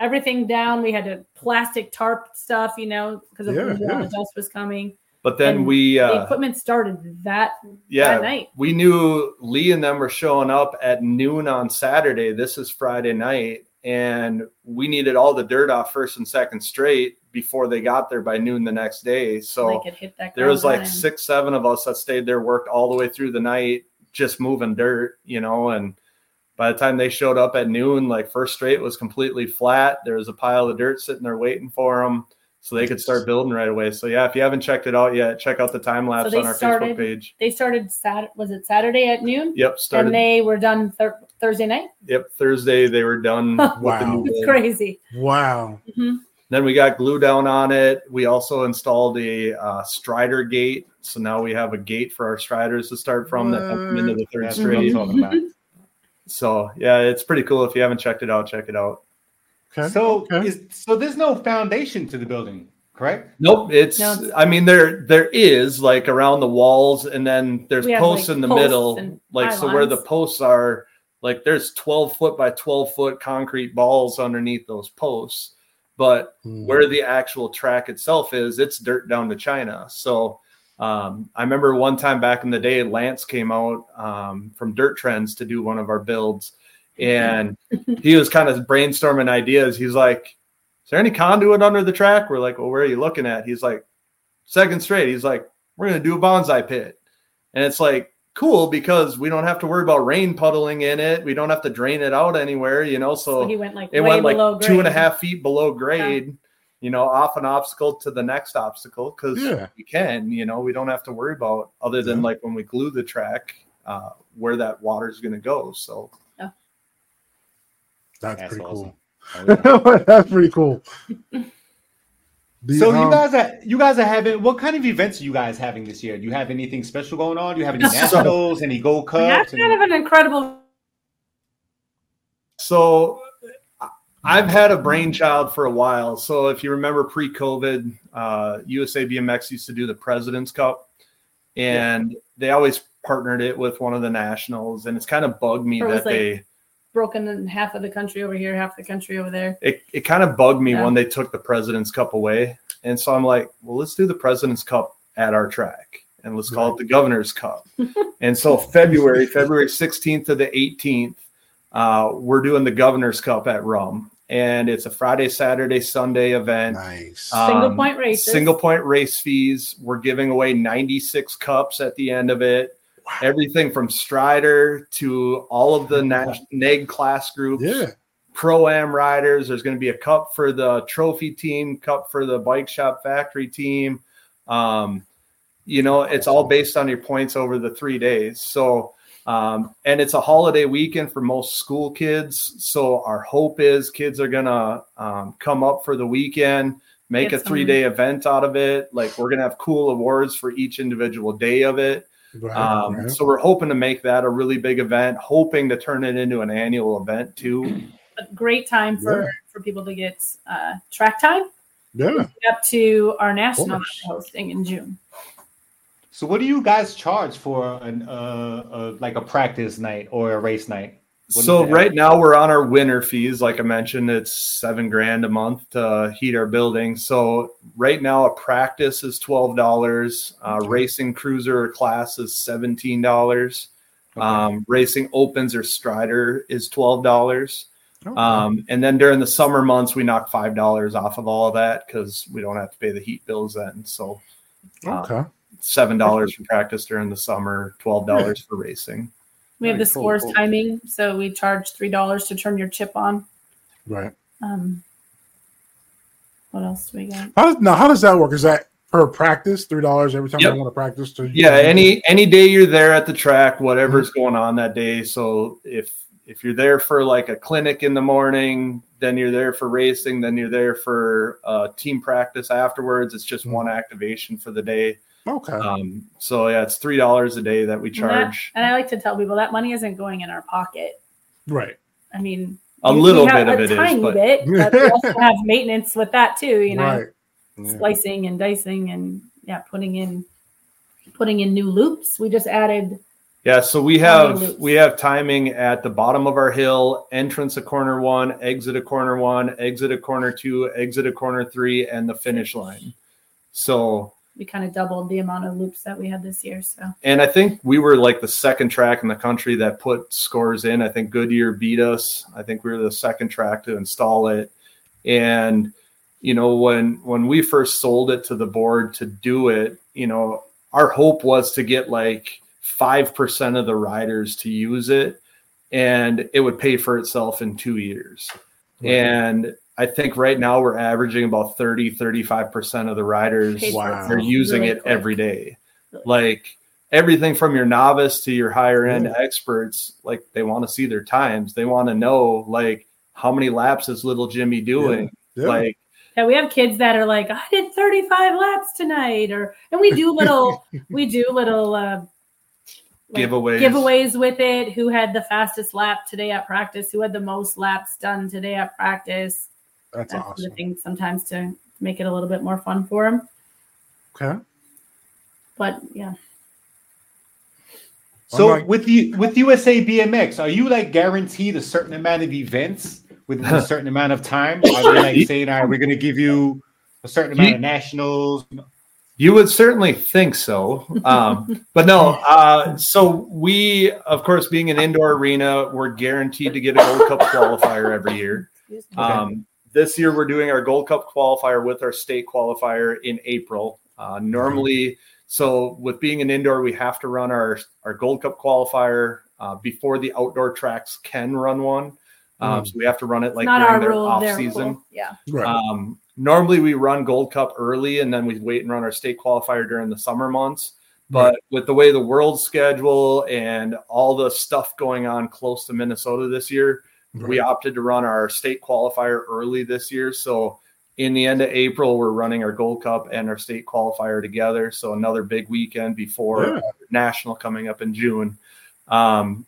everything down. We had to plastic tarp stuff, you know, because of Yeah, when yeah. the dust was coming. but then and we the uh, equipment started that yeah that night. we knew Lee and them were showing up at noon on Saturday. This is Friday night, and we needed all the dirt off first and second straight before they got there by noon the next day. So like hit that. there was like running. six, seven of us that stayed there, worked all the way through the night, just moving dirt, you know. And by the time they showed up at noon, like first straight was completely flat. There was a pile of dirt sitting there waiting for them. So they could start building right away. So yeah, if you haven't checked it out yet, check out the time lapse they on our started- Facebook page. They started Sat. Was it Saturday at noon? Yep, started. And they were done thir- Thursday night. Yep, Thursday they were done. with the Wow. new It's build. crazy. Wow. hmm Then we got glue down on it. We also installed a uh, Strider gate, so now we have a gate for our Striders to start from that come into the third That's what I'm straight. Talking about. So yeah, it's pretty cool. If you haven't checked it out, check it out. Okay. So, okay. is, so there's no foundation to the building, correct? Nope, it's. No, it's- I mean, there there is like around the walls, and then there's We have, posts like, in the posts middle, and like so where the posts are. Like there's 12 foot by 12 foot concrete balls underneath those posts, but Hmm. where the actual track itself is, it's dirt down to China. So um, I remember one time back in the day, Lance came out um, from Dirt Trends to do one of our builds, and he was kind of brainstorming ideas. He's like, "Is there any conduit under the track?" We're like, "Well, where are you looking at?" He's like, second straight." He's like, "We're gonna do a bonsai pit," and it's like cool because we don't have to worry about rain puddling in it. We don't have to drain it out anywhere, you know. So So, he went like it way went like two and a half feet below grade you know off an obstacle to the next obstacle because Yeah. we can you know we don't have to worry about other than Yeah. like when we glue the track uh, where that water is going to go so That's, That's pretty awesome. cool. That's pretty cool. The, So you um, guys are you guys are having what kind of events are you guys having this year? Do you have anything special going on? Do you have any So- nationals, any gold cups? That's cups? kind of an incredible. so i've had a brainchild for a while so if you remember pre-covid uh, usa bmx used to do the president's cup and they always partnered it with one of the nationals and it's kind of bugged me Or it was that like- they broken in half of the country over here, half the country over there. it, it kind of bugged me Yeah. when they took the president's cup away and so i'm like well let's do the president's cup at our track and let's call it the governor's cup and so february february 16th to the 18th uh, we're doing the governor's cup at Rum, and it's a friday saturday sunday event nice. Uh, Single Um, point races. single point race fees we're giving away 96 cups at the end of it everything from strider to all of the nat- neg class groups yeah. pro am riders. There's going to be a cup for the trophy team, cup for the bike shop factory team. Um, you know, it's all based on your points over the three days. So, um, and it's a holiday weekend for most school kids. So, our hope is kids are going to um, come up for the weekend, make Get a three day event out of it. Like, we're going to have cool awards for each individual day of it. Right, Um, right. So, we're hoping to make that a really big event, hoping to turn it into an annual event too. a great time for Yeah. for people to get uh, track time yeah. up to our national that course. we're hosting in June. So what do you guys charge for an uh, uh like a practice night or a race night? What so right now we're on our winter fees. Like I mentioned, it's seven grand a month to heat our building. So right now a practice is twelve dollars. Uh, Okay. Racing cruiser class is seventeen dollars. Okay. Um, racing opens or strider is twelve dollars. Okay. Um, and then during the summer months, we knock five dollars off of all of that because we don't have to pay the heat bills then. So uh, okay. Seven dollars for practice during the summer, twelve dollars for racing. We have the cool, scores cool. timing, so we charge three dollars to turn your chip on. Right. Um, what else do we got? How, now, how does that work? Is that per practice? Three dollars every time Yep. I want to practice? To Yeah, any any day you're there at the track, whatever's going on that day. So if if you're there for like a clinic in the morning, then you're there for racing, then you're there for uh, team practice afterwards. It's just Mhm. one activation for the day. Okay. Um, so yeah, it's three dollars a day that we And, that- charge. and I like to tell people that money isn't going in our pocket. right. I mean, A we- little we have bit of a it is, tiny but bit, but we also have maintenance with that too. You know, Right. Yeah. slicing and dicing and yeah, putting in putting in new loops. We just added Yeah, so we have we have timing at the bottom of our hill, entrance of corner one, exit of corner one, exit of corner two, exit of corner three, and the finish line. So we kind of doubled the amount of loops that we had this year. So and I think we were like the second track in the country that put scores in. I think Goodyear beat us. I think we were the second track to install it. And you know, when when we first sold it to the board to do it, you know, our hope was to get like five percent of the riders to use it and it would pay for itself in two years. And I think right now we're averaging about 30, 35% of the riders Wow. are using really it quick. every day. Like everything from your novice to your higher end Yeah. experts, like they want to see their times. They want to know like how many laps is little Jimmy doing? Yeah. Like yeah, we have kids that are like, I did 35 laps tonight, or and we do little we do little uh like, Giveaways. giveaways with it. Who had the fastest lap today at practice? Who had the most laps done today at practice? That's That's the awesome. thing sometimes to make it a little bit more fun for them. Okay. But yeah, So like- with you with USA BMX, are you like guaranteed a certain amount of events within a certain amount of time? Are they like saying, "All right, we're going to give you a certain amount of nationals"? You would certainly think so. Um, but no, uh, so we, of course, being an indoor arena, we're guaranteed to get a Gold Cup qualifier every year. Um, this year, we're doing our Gold Cup qualifier with our state qualifier in April. Uh, normally, so with being an indoor, we have to run our, our Gold Cup qualifier uh, before the outdoor tracks can run one. Um, Mhm. So we have to run it like not during our their rule. off Their season. rule. Yeah, Right. Um, normally we run Gold Cup early and then we wait and run our state qualifier during the summer months. But with the way the world schedule and all the stuff going on close to Minnesota this year, we opted to run our state qualifier early this year. So in the end of April, we're running our Gold Cup and our state qualifier together. So another big weekend before Yeah. national coming up in June. Um,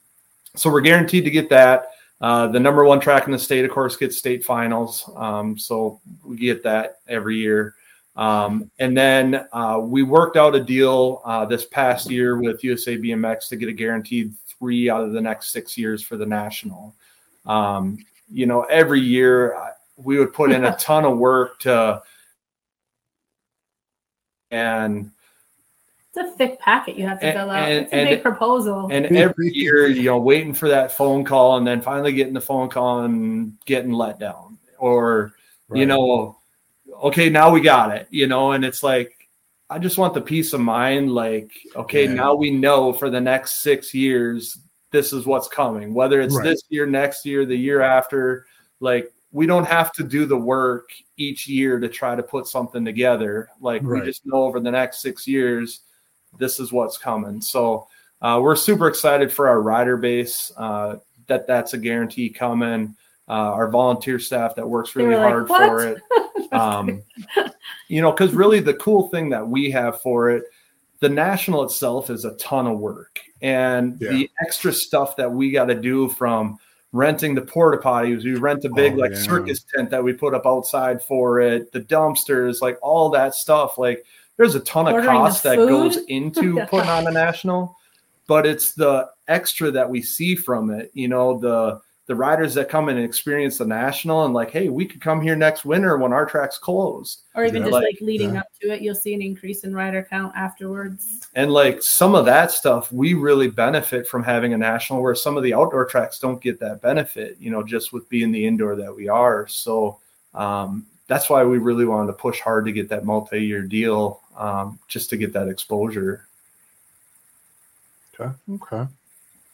so we're guaranteed to get that. Uh, the number one track in the state, of course, gets state finals. Um, so we get that every year. Um, and then uh, we worked out a deal uh, this past year with USA BMX to get a guaranteed three out of the next six years for the national. Um, you know, every year we would put in a ton of work to, and it's a thick packet you have to And- fill out. and- it's a and- big proposal. and every year, you know, waiting for that phone call and then finally getting the phone call and getting let down, or you know, okay, now we got it, you know, and it's like, I just want the peace of mind, like, okay, Yeah. now we know for the next six years, this is what's coming, whether it's Right. this year, next year, the year after, like, we don't have to do the work each year to try to put something together. Like, Right. we just know over the next six years, this is what's coming. So, uh, we're super excited for our rider base uh, that that's a guarantee coming. Uh, our volunteer staff that works really like, hard "What?" for it. Um, you know, because really the cool thing that we have for it, the national itself is a ton of work, and Yeah. the extra stuff that we got to do from renting the porta potties, we rent a big Oh, like yeah. circus tent that we put up outside for it, the dumpsters, like all that stuff. Like there's a ton of Ordering the cost that goes into putting on a national, but it's the extra that we see from it. You know, the the riders that come and experience the national and like, hey, we could come here next winter when our track's closed. or even Yeah. just Like- like, leading Yeah. up to it, you'll see an increase in rider count afterwards. And like some of that stuff, we really benefit from having a national where some of the outdoor tracks don't get that benefit, you know, just with being the indoor that we are. So um, that's why we really wanted to push hard to get that multi year deal um, just to get that exposure. Okay. Okay.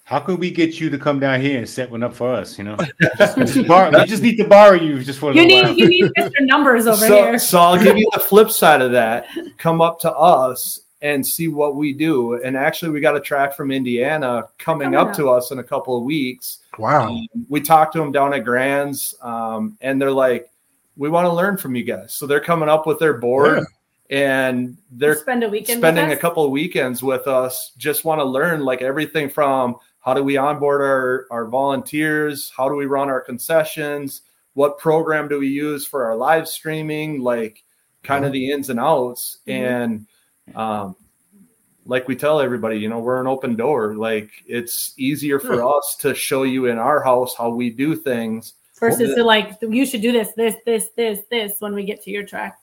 How could we get you to come down here and set one up for us? You know, just borrow, we just need to borrow you just for a You little need while. you need Mr. Numbers over so, here. so I'll give you the flip side of that. Come up to us and see what we do. And actually, we got a track from Indiana coming Coming up up. to us in a couple of weeks. Wow. Um, we talked to them down at Grands, um, and they're like, "We want to learn from you guys." So they're coming up with their board, and they're spend a weekend spending a couple of weekends with us. Just want to learn like everything from how do we onboard our our volunteers, how do we run our concessions, what program do we use for our live streaming, like kind of the ins and outs, Mhm. and um, like we tell everybody, you know, we're an open door. Like it's easier for Yeah. us to show you in our house how we do things. versus to like you should do this, this, this, this, this when we get to your track.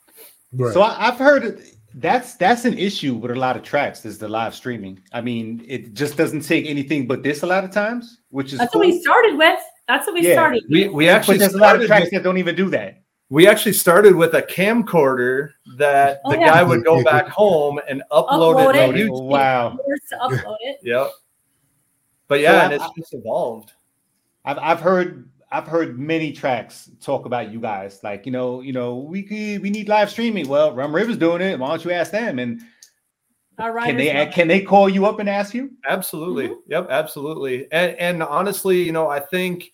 Right. So I, I've heard that's that's an issue with a lot of tracks is the live streaming. I mean, it just doesn't take anything but this a lot of times, which is That's cool. what we started with. That's what we Yeah. started. We with. we actually but there's a lot of tracks with- that don't even do that. we actually started with a camcorder that Oh, the yeah. guy would go back home and upload, Upload it it. YouTube. Wow. Years to upload it. Yep. But yeah, So and I- it's just evolved. I've I've heard I've heard many tracks talk about you guys. Like, you know, you know, we could, we need live streaming. Well, Rum River's doing it. Why don't you ask them? And Our can they love can they call you up and ask you? Absolutely. Mm-hmm. Yep, absolutely. And and honestly, you know, I think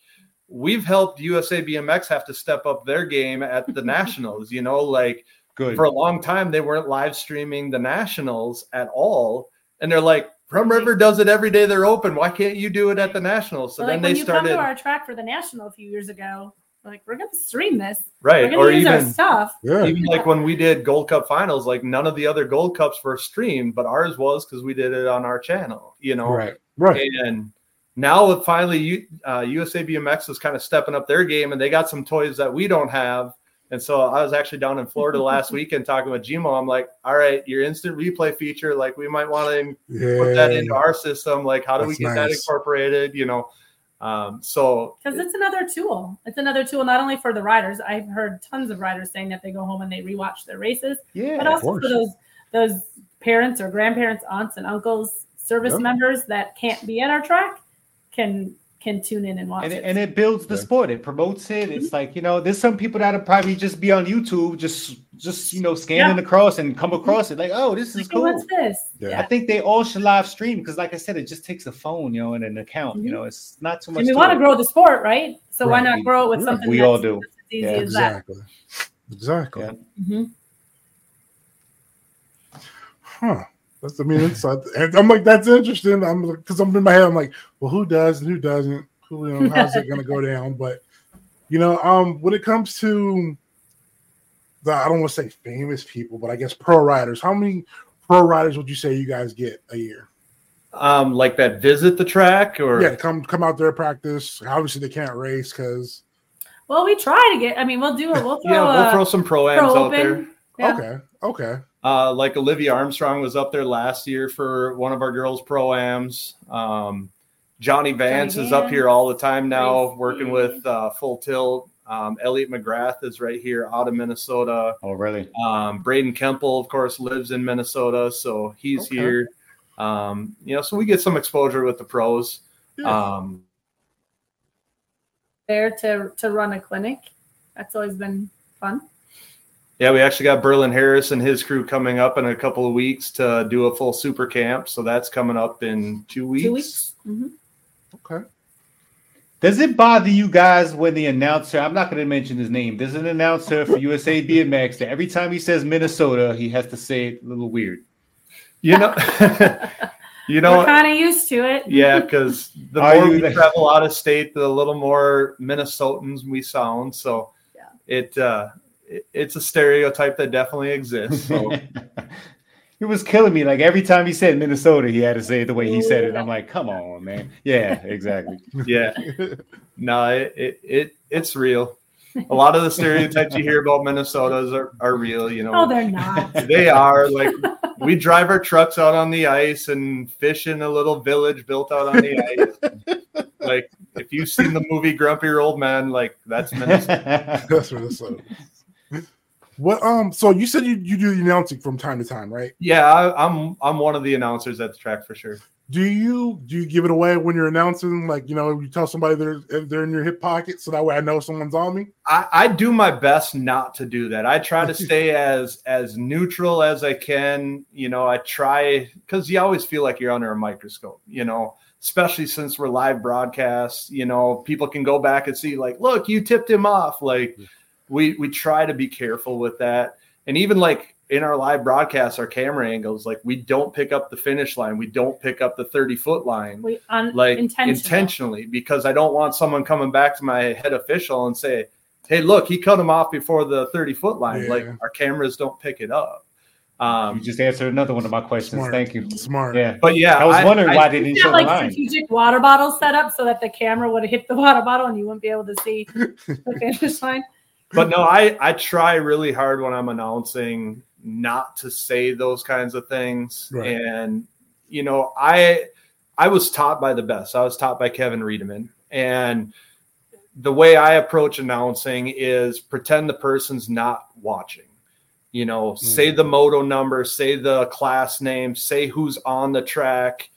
we've helped USA BMX have to step up their game at the nationals. You know, like Good. for a long time they weren't live streaming the nationals at all. And they're like, Rum River does it every day they're open. Why can't you do it at the nationals? So So then like they when you come started to our track for the national a few years ago, like we're gonna stream this. right. We're gonna Or use our even stuff. yeah. even like when we did Gold Cup finals, like none of the other Gold Cups were streamed, but ours was because we did it on our channel, you know. Right. Right. And now with finally, U- uh, USA BMX is kind of stepping up their game, and they got some toys that we don't have. And so I was actually down in Florida last weekend talking with Gmo. I'm like, all right, your instant replay feature, like we might want to Yeah. put that into our system. Like, how do we That's get that incorporated? You know. Um, so Because it's another tool. It's another tool not only for the riders. I've heard tons of riders saying that they go home and they rewatch their races, yeah. but also for those those parents or grandparents, aunts and uncles, service Yep. members that can't be at our track can can tune in and watch and it. it, and it builds the sport. It promotes it. It's like you know, there's some people that'll probably just be on YouTube, just just you know, scanning across and come across it like, oh, this is Like, cool. what's this? Yeah. I think they all should live stream because, like I said, it just takes a phone, you know, and an account. You Mhm. know, it's not too much. And we want to grow the sport, right? So why not grow it with Yeah. something We all do. easy Yeah, as that? Exactly. Exactly. Yeah. hmm Huh. That's I mean, it's and I'm like, that's interesting. I'm because I'm in my head. I'm like, well, who does and who doesn't? Who you know, how's it gonna go down? But you know, um, when it comes to the I don't want to say famous people, but I guess pro riders. How many pro riders would you say you guys get a year? um, like that visit the track or Yeah, come come out there practice. Obviously, they can't race because Well, we try to get. I mean, we'll do it. We'll throw. yeah, we'll a throw some pro ams pro out there. Yeah. okay, okay, Uh, like Olivia Armstrong was up there last year for one of our girls' pro-ams. Um, Johnny Vance is up here all the time now, Crazy. working with uh, Full Tilt. Um, Elliot McGrath is right here out of Minnesota. Oh, really? Um, Braden Kemple, of course, lives in Minnesota, so he's Okay. here. Um, you know, so we get some exposure with the pros. Yeah. Um, there to to run a clinic. That's always been fun. Yeah, we actually got Berlin Harris and his crew coming up in a couple of weeks to do a full super camp. So that's coming up in two weeks. Two weeks. hmm okay. Does it bother you guys when the announcer? I'm not going to mention his name. There's an announcer for USA BMX that every time he says Minnesota, he has to say it a little weird. You know, you We're know, kind of used to it. yeah, because the Are more you we the- travel out of state, the little more Minnesotans we sound. So Yeah. it, uh, it it's a stereotype that definitely exists. So it was killing me. Like every time he said Minnesota, he had to say it the way he said it. I'm like, come on, man. Yeah, exactly. yeah, no, it, it it it's real. A lot of the stereotypes you hear about Minnesotas are, are real. You know, Oh, they're not. they are like we drive our trucks out on the ice and fish in a little village built out on the ice. like if you've seen the movie Grumpy Old Man, like that's Minnesota. That's what it's like. What um? So you said you, you do the announcing from time to time, right? Yeah, I, I'm I'm one of the announcers at the track for sure. Do you do you give it away when you're announcing? Like you know, you tell somebody they're they're in your hip pocket, so that way I know someone's on me. I, I do my best not to do that. I try to stay as as neutral as I can. You know, I try because you always feel like you're under a microscope. You know, especially since we're live broadcasts. You know, people can go back and see like, look, you tipped him off. Like, we we try to be careful with that, and even like in our live broadcasts, our camera angles, like we don't pick up the finish line, we don't pick up the 30 foot line. We un- like intentional. intentionally because I don't want someone coming back to my head official and say, "Hey, look, he cut him off before the thirty foot line." Like our cameras don't pick it up. Um, You just answered another one of my questions. Smart. Thank you. Smart. Yeah. but yeah, I was wondering I- why they didn't You show have the like line. strategic water bottles set up so that the camera would hit the water bottle and you wouldn't be able to see the finish line. But no, I I try really hard when I'm announcing not to say those kinds of things. Right. And you know, I I was taught by the best. I was taught by Kevin Riedemann, and the way I approach announcing is pretend the person's not watching. You know, hmm. say the moto number, say the class name, say who's on the track,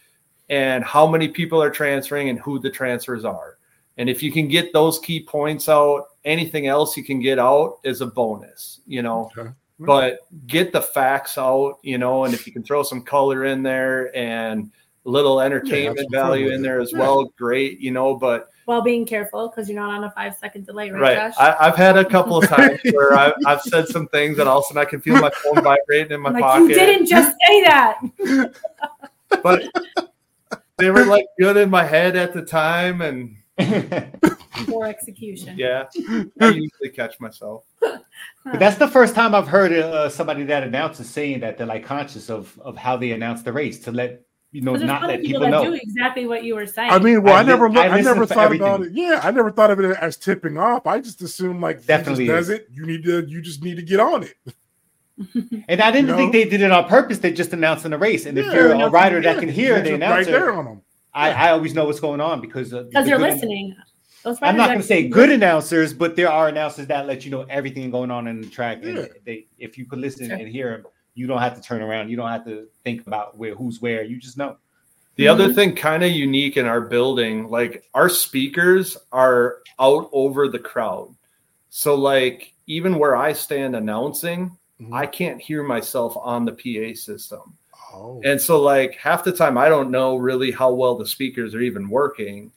and how many people are transferring and who the transfers are. And if you can get those key points out, anything else you can get out is a bonus, you know. Okay. But get the facts out, you know, and if you can throw some color in there and a little entertainment some fun value in there as Yeah. well, great, you know. But While being careful because you're not on a five second delay, right, right, Josh? I, I've had a couple of times where I've, I've said some things and all of a sudden I can feel my phone vibrating in my like, pocket. you didn't just say that. but they were like good in my head at the time, and Poor execution. yeah, I usually catch myself. But that's the first time I've heard uh, somebody that announces saying that they're like conscious of of how they announce the race to let you know not let people people that know. do exactly what you were saying. I mean, well, I, I never, look, I I, never for thought about it. Yeah, I never thought of it as tipping off. I just assumed like he Definitely just does it. You need to, you just need to get on it. And I didn't You think they did it on purpose. They're just announcing the race. And if you're a rider Yeah, that can hear you're the just announcer, right there on them. I, I always know what's going on because uh, because you're listening. Those I'm not going to say good announcers, but there are announcers that let you know everything going on in the track. Yeah. And they, if you could listen Sure. and hear them, you don't have to turn around. You don't have to think about where who's where. You just know. The other thing, kind of unique in our building, like our speakers are out over the crowd. So, like, even where I stand announcing, Mhm. I can't hear myself on the PA system. Oh, And so, like, half the time, I don't know really how well the speakers are even working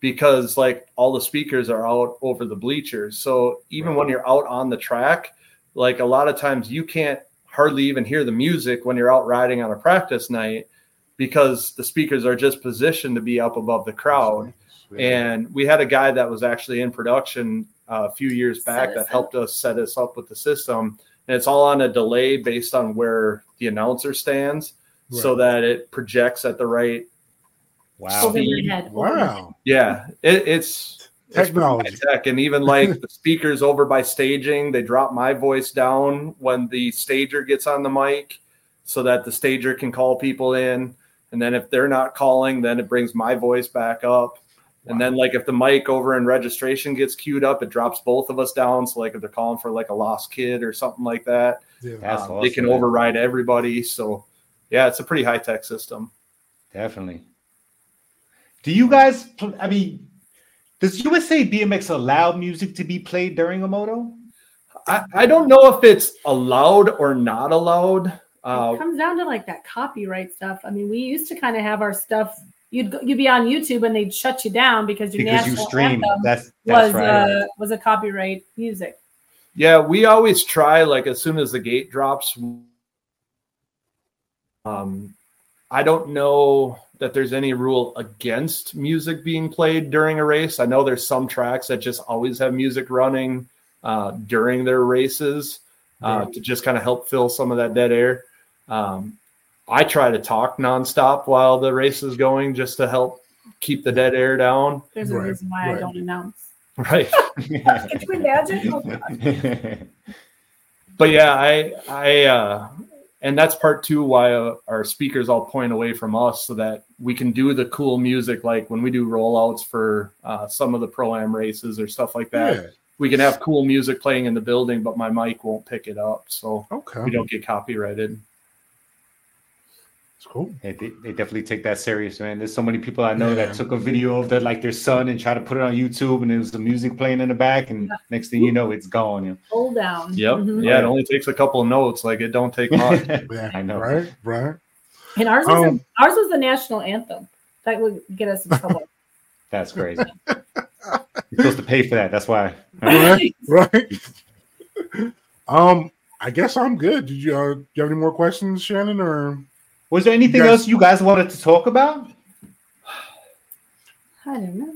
because, like, all the speakers are out over the bleachers. So, even when you're out on the track, like, a lot of times you can't hardly even hear the music when you're out riding on a practice night because the speakers are just positioned to be up above the crowd. And we had a guy that was actually in production uh, a few years back us that up. helped us set us up with the system. And it's all on a delay based on where the announcer stands so that it projects at the right. Wow. over your head. over your head. wow, Yeah, it, it's it's Technology. high tech. And even like the speakers over by staging, they drop my voice down when the stager gets on the mic so that the stager can call people in. And then if they're not calling, then it brings my voice back up. And then like if the mic over in registration gets queued up, it drops both of us down. So like if they're calling for like a lost kid or something like that, yeah. Um, awesome, they can man. override everybody. So yeah, it's a pretty high tech system. Definitely. Do you guys? I mean, does USA BMX allow music to be played during a moto? I, I don't know if it's allowed or not allowed. Uh, it comes down to like that copyright stuff. I mean, we used to kind of have our stuff. You'd you'd be on YouTube and they'd shut you down because your Because you national stream. anthem That's that's was right. uh, was a copyright music. Yeah, we always try like as soon as the gate drops. Um, I don't know that there's any rule against music being played during a race. I know there's some tracks that just always have music running uh, during their races uh, to just kind of help fill some of that dead air. Um, I try to talk nonstop while the race is going just to help keep the dead air down. There's a Right, reason why I don't announce. Right. Could you imagine? Oh, but yeah, I I uh and that's part two why uh, our speakers all point away from us so that we can do the cool music like when we do rollouts for uh, some of the pro am races or stuff like that. Yeah. We can have cool music playing in the building, but my mic won't pick it up, so Okay. we don't get copyrighted. It's cool. They, they, they definitely take that serious, man. There's so many people I know that took a video of their like their son and try to put it on YouTube, and there's the music playing in the back, and next thing you know, it's gone. You Hold down. Yep. Mhm. Yeah, it only takes a couple of notes. Like it don't take much. Yeah, I know. Right, right. And ours was Um, a, ours was the national anthem. That would get us in trouble. That's crazy. You're supposed to pay for that. That's why. right, right. um, I guess I'm good. Did you, uh, do you have any more questions, Shannon? Or Was there anything You guys- else you guys wanted to talk about? I don't know.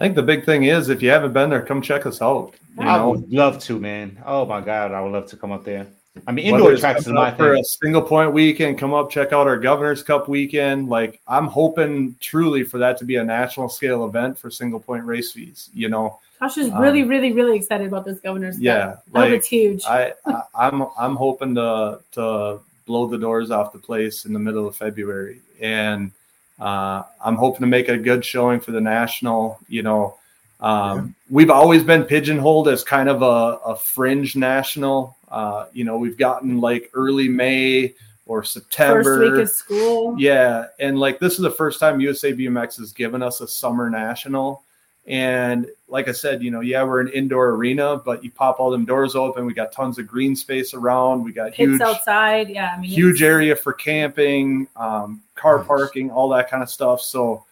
I think the big thing is if you haven't been there, come check us out. You I know, would love to, man. Oh my god, I would love to come up there. I mean, indoor it's tracks is my up for a single point weekend. Come up, check out our Governor's Cup weekend. Like I'm hoping truly for that to be a national scale event for single point race fees. You know, Josh is Um, really, really, really excited about this governor's. Cup. yeah, like it's huge. I, I I'm I'm hoping to to blow the doors off the place in the middle of February, and uh, I'm hoping to make a good showing for the national. You know, um, we've always been pigeonholed as kind of a, a fringe national. Uh, you know, we've gotten like early May or September. First week of school. Yeah, and like this is the first time USA BMX has given us a summer national. And like I said, you know, yeah, we're an indoor arena, but you pop all them doors open. We got tons of green space around. We got Pits huge, outside. Yeah, I mean, huge area for camping, um, car Nice. parking, all that kind of stuff. So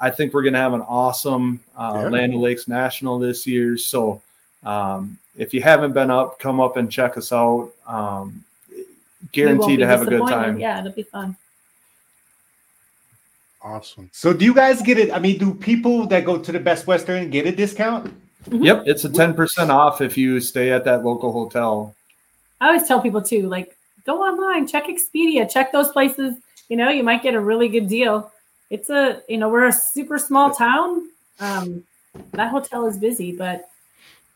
I think we're going to have an awesome uh, Yeah. Land O'Lakes National this year. So um, if you haven't been up, come up and check us out. Um, guaranteed to have a good time. Yeah, it'll be fun. Awesome. So, do you guys get it? I mean, do people that go to the Best Western get a discount? Yep, it's a ten percent off if you stay at that local hotel. I always tell people too, like, go online, check Expedia, check those places. You know, you might get a really good deal. It's a, you know, we're a super small town. Um, that hotel is busy, but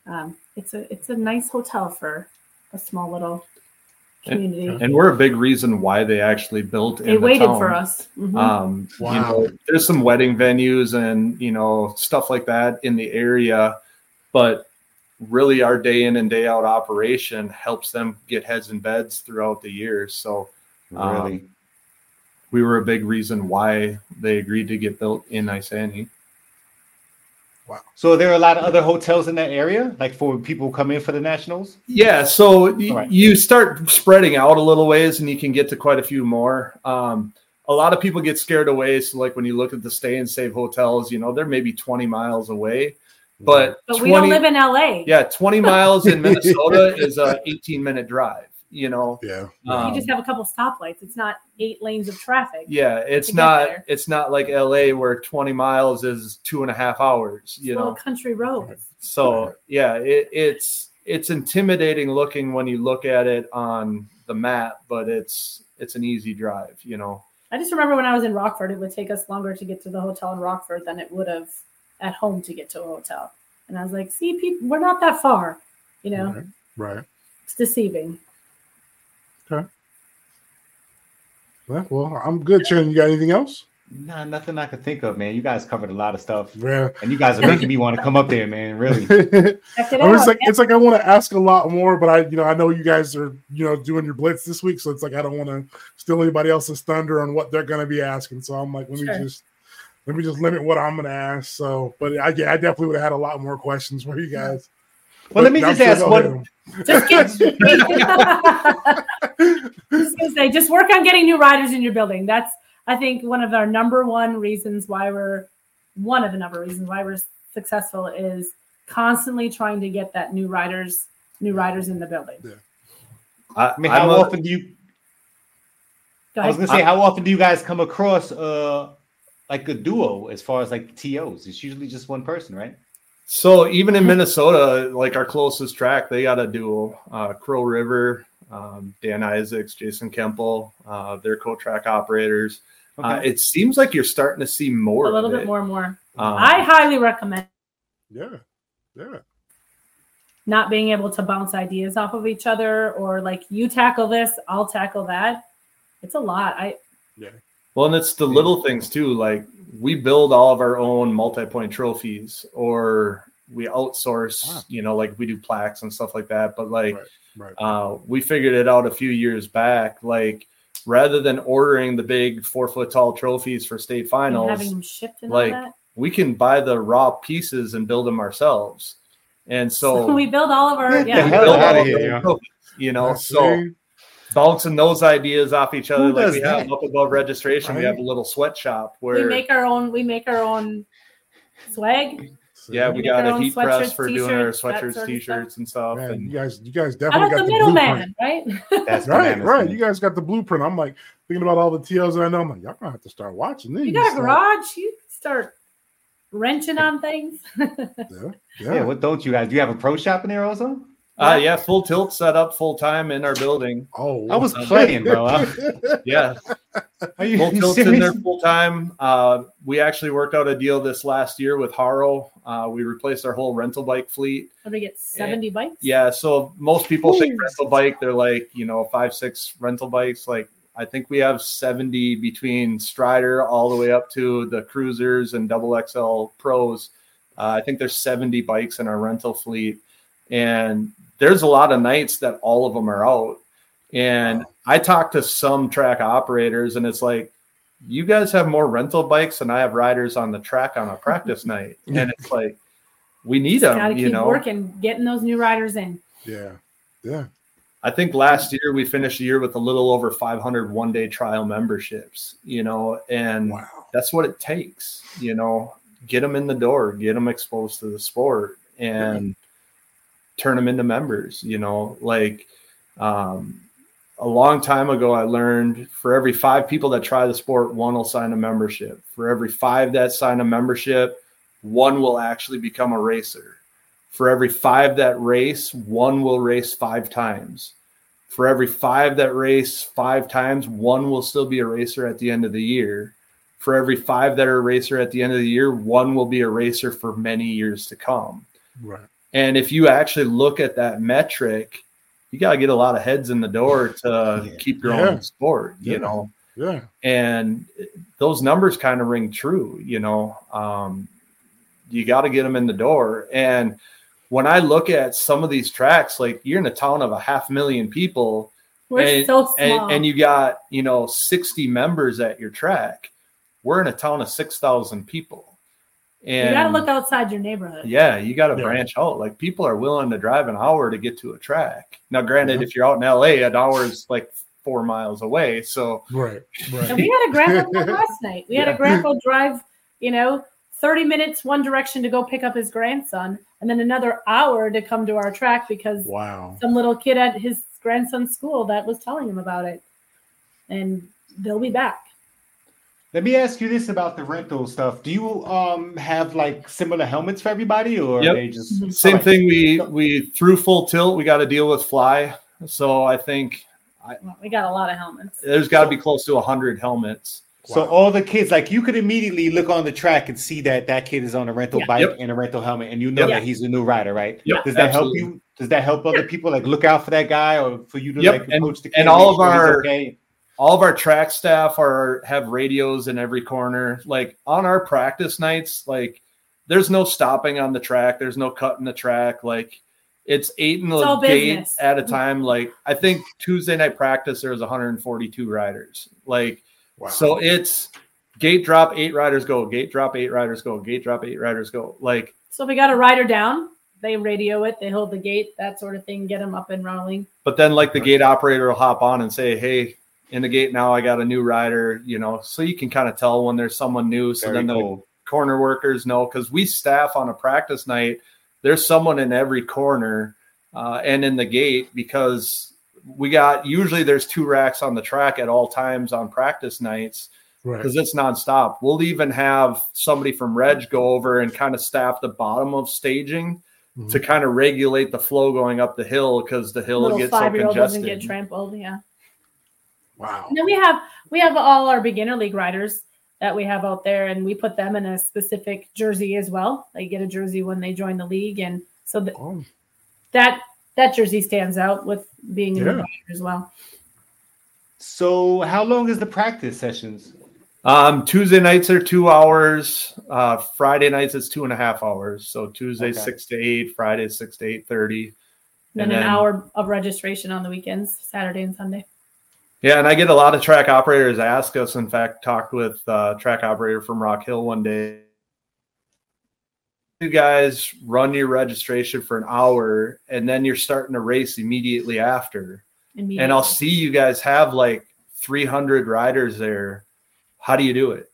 um, it's a it's a nice hotel for a small little community. And we're a big reason why they actually built. they in the waited town. for us. Mhm. Um, you Wow. know, there's some wedding venues and you know stuff like that in the area, but really our day in and day out operation helps them get heads in beds throughout the year. So Um, Really? we were a big reason why they agreed to get built in Isanti. So, there are there a lot of other hotels in that area, like for people who come in for the nationals? Yeah, so y- All right. you start spreading out a little ways, and you can get to quite a few more. Um, a lot of people get scared away. So, like when you look at the stay and save hotels, you know they're maybe twenty miles away, but but 20, we don't live in LA. yeah, twenty miles in Minnesota is a eighteen minute drive. You know, Yeah. you Um, just have a couple stoplights. It's not eight lanes of traffic. yeah, it's not it's not like LA where twenty miles is two and a half hours. You Little know, country roads. So yeah, it, it's it's intimidating looking when you look at it on the map, but it's it's an easy drive, you know. I just remember when I was in Rockford, it would take us longer to get to the hotel in Rockford than it would have at home to get to a hotel. And I was like, see, people, we're not that far. You know, Right. Right. it's deceiving. Well, well, I'm good, Shannon. You got anything else? Nah, nothing I could think of, man. You guys covered a lot of stuff, Yeah. and you guys are making me want to come up there, man. Really. It I was out. like, it's like I want to ask a lot more, but I, you know, I know you guys are, you know, doing your blitz this week, so it's like I don't want to steal anybody else's thunder on what they're going to be asking. So I'm like, let me just, let me just limit what I'm going to ask. So, but I, yeah, I definitely would have had a lot more questions for you guys. Well, let me just ask go what- just get, just say, just work on getting new riders in your building. That's, I think, one of our number one reasons why we're one of the number reasons why we're successful is constantly trying to get that new riders, new riders in the building. I, I mean, I'm how a- often do you? Go I was gonna say, how often do you guys come across uh like a duo as far as like TOs? It's usually just one person, right? So even in Minnesota, like our closest track, they got a duo, uh, Crow River, um, Dan Isaacs, Jason Kemple, uh, they're co-track operators. Uh, it seems like you're starting to see more. a little of bit it. more and more. Um, I highly recommend Yeah. Yeah. not being able to bounce ideas off of each other or like you tackle this, I'll tackle that. It's a lot. I Yeah. Well, and it's the little things too. Like we build all of our own multi-point trophies, or we outsource. Wow. You know, like we do plaques and stuff like that. But like, Right. Right. uh, we figured it out a few years back. Like rather than ordering the big four foot tall trophies for state finals, having shipped like, we can buy the raw pieces and build them ourselves. And so, So we build all of our Get yeah. hell build outta all here, yeah. trophies, you know, Let's so see. Bouncing those ideas off each other Who like does we have up above registration. We have a little sweatshop where We make our own. We make our own swag. yeah, we make got a heat press for doing our sweatshirts, sort of t-shirts, and stuff. Man, and you guys, you guys definitely got the the, blueprint. middleman, right? That's Right, bananas, right. man. You guys got the blueprint. I'm like thinking about all the TOs that I know. I'm like, y'all gonna have to start watching these. You got a garage. You start wrenching on things. Yeah, Yeah. yeah. what don't you guys? Do you have a pro shop in there also? Uh, yeah, full tilt set up full time in our building. oh, I was playing, bro. I- Yeah, Are you, full you tilt's in there full time. Uh, we actually worked out a deal this last year with Haro. Uh, we replaced our whole rental bike fleet. What do we get? Seventy bikes. Yeah, so most people think rental bike, they're like, you know, five, six rental bikes. Like, I think we have 70 between Strider all the way up to the cruisers and double XL pros. Uh, I think there's 70 bikes in our rental fleet. And there's a lot of nights that all of them are out. And I talked to some track operators, and it's like, you guys have more rental bikes than I have riders on the track on a practice night. And it's like, we need Got to them, keep you know. working, getting those new riders in. yeah, yeah. I think last year we finished the year with a little over 500 one day trial memberships, you know, and Wow. that's what it takes, you know, get them in the door, get them exposed to the sport and turn them into members, you know, like, um, a long time ago, I learned for every five people that try the sport, one will sign a membership. For every five that sign a membership, one will actually become a racer. For every five that race, one will race five times. For every five that race five times, one will still be a racer at the end of the year. For every five that are a racer at the end of the year, one will be a racer for many years to come. Right. And if you actually look at that metric, you got to get a lot of heads in the door to Yeah. keep your Yeah. the sport, you know Yeah. and those numbers kind of ring true you know um, you got to get them in the door and when i look at some of these tracks like you're in a town of a half million people We're and, so small. and, and you got you know 60 members at your track we're in a town of 6000 people and you got to look outside your neighborhood. yeah you got to Yeah. branch out like people are willing to drive an hour to get to a track now granted Yeah. if you're out in la an hour is like four miles away so Right. And we had a grandpa last night. We had Yeah. a grandpa drive, you know, 30 minutes one direction to go pick up his grandson, and then another hour to come to our track because Wow. some little kid at his grandson's school that was telling him about it. And they'll be back. Let me ask you this about the rental stuff. Do you um have like similar helmets for everybody, or Yep. are they just Mhm. Same Alright. thing. We we through full tilt. We got to deal with fly. So I think Well, we got a lot of helmets. there's got to be close to hundred helmets. So Wow. all the kids, like you could immediately look on the track and see that that kid is on a rental Yeah. bike Yep. and a rental helmet, and you know Yep. that he's a new rider, right? Yep, Does that absolutely. help you? Does that help other people like look out for that guy, or for you to Yep, like and- approach the kid and all of sure our- okay? All of our track staff are have radios in every corner. Like on our practice nights, like there's no stopping on the track. There's no cutting the track. Like it's eight in the It's all gate at a time. Like I think Tuesday night practice there was 142 riders. Like Wow. So it's gate drop, eight riders go, gate drop, eight riders go, gate drop, eight riders go. Like, So if we got a rider down, they radio it, they hold the gate, that sort of thing, get them up and rolling. but then like the gate operator will hop on and say, Hey, in the gate now, I got a new rider, you know, so you can kind of tell when there's someone new. So Very then the cool. corner workers know because we staff on a practice night, there's someone in every corner uh, and in the gate because we got usually there's two racks on the track at all times on practice nights. right. because it's nonstop. We'll even have somebody from Reg go over and kind of staff the bottom of staging Mhm. to kind of regulate the flow going up the hill because the hill Little gets so five year old doesn't congested. get trampled. Yeah. Wow. And then we have we have all our beginner league riders that we have out there, and we put them in a specific jersey as well. They get a jersey when they join the league, and so that Oh, that that jersey stands out with being a Yeah. rider as well. So how long is the practice sessions? Um, Tuesday nights are two hours. Uh, Friday nights it's two and a half hours. So Tuesday Okay. six to eight, Friday six to eight thirty. Then And an then- hour of registration on the weekends, Saturday and Sunday. Yeah, and I get a lot of track operators ask us. In fact, talked with uh, track operator from Rock Hill one day. You guys run your registration for an hour, and then you're starting to race immediately after. And I'll see you guys have like 300 riders there. How do you do it?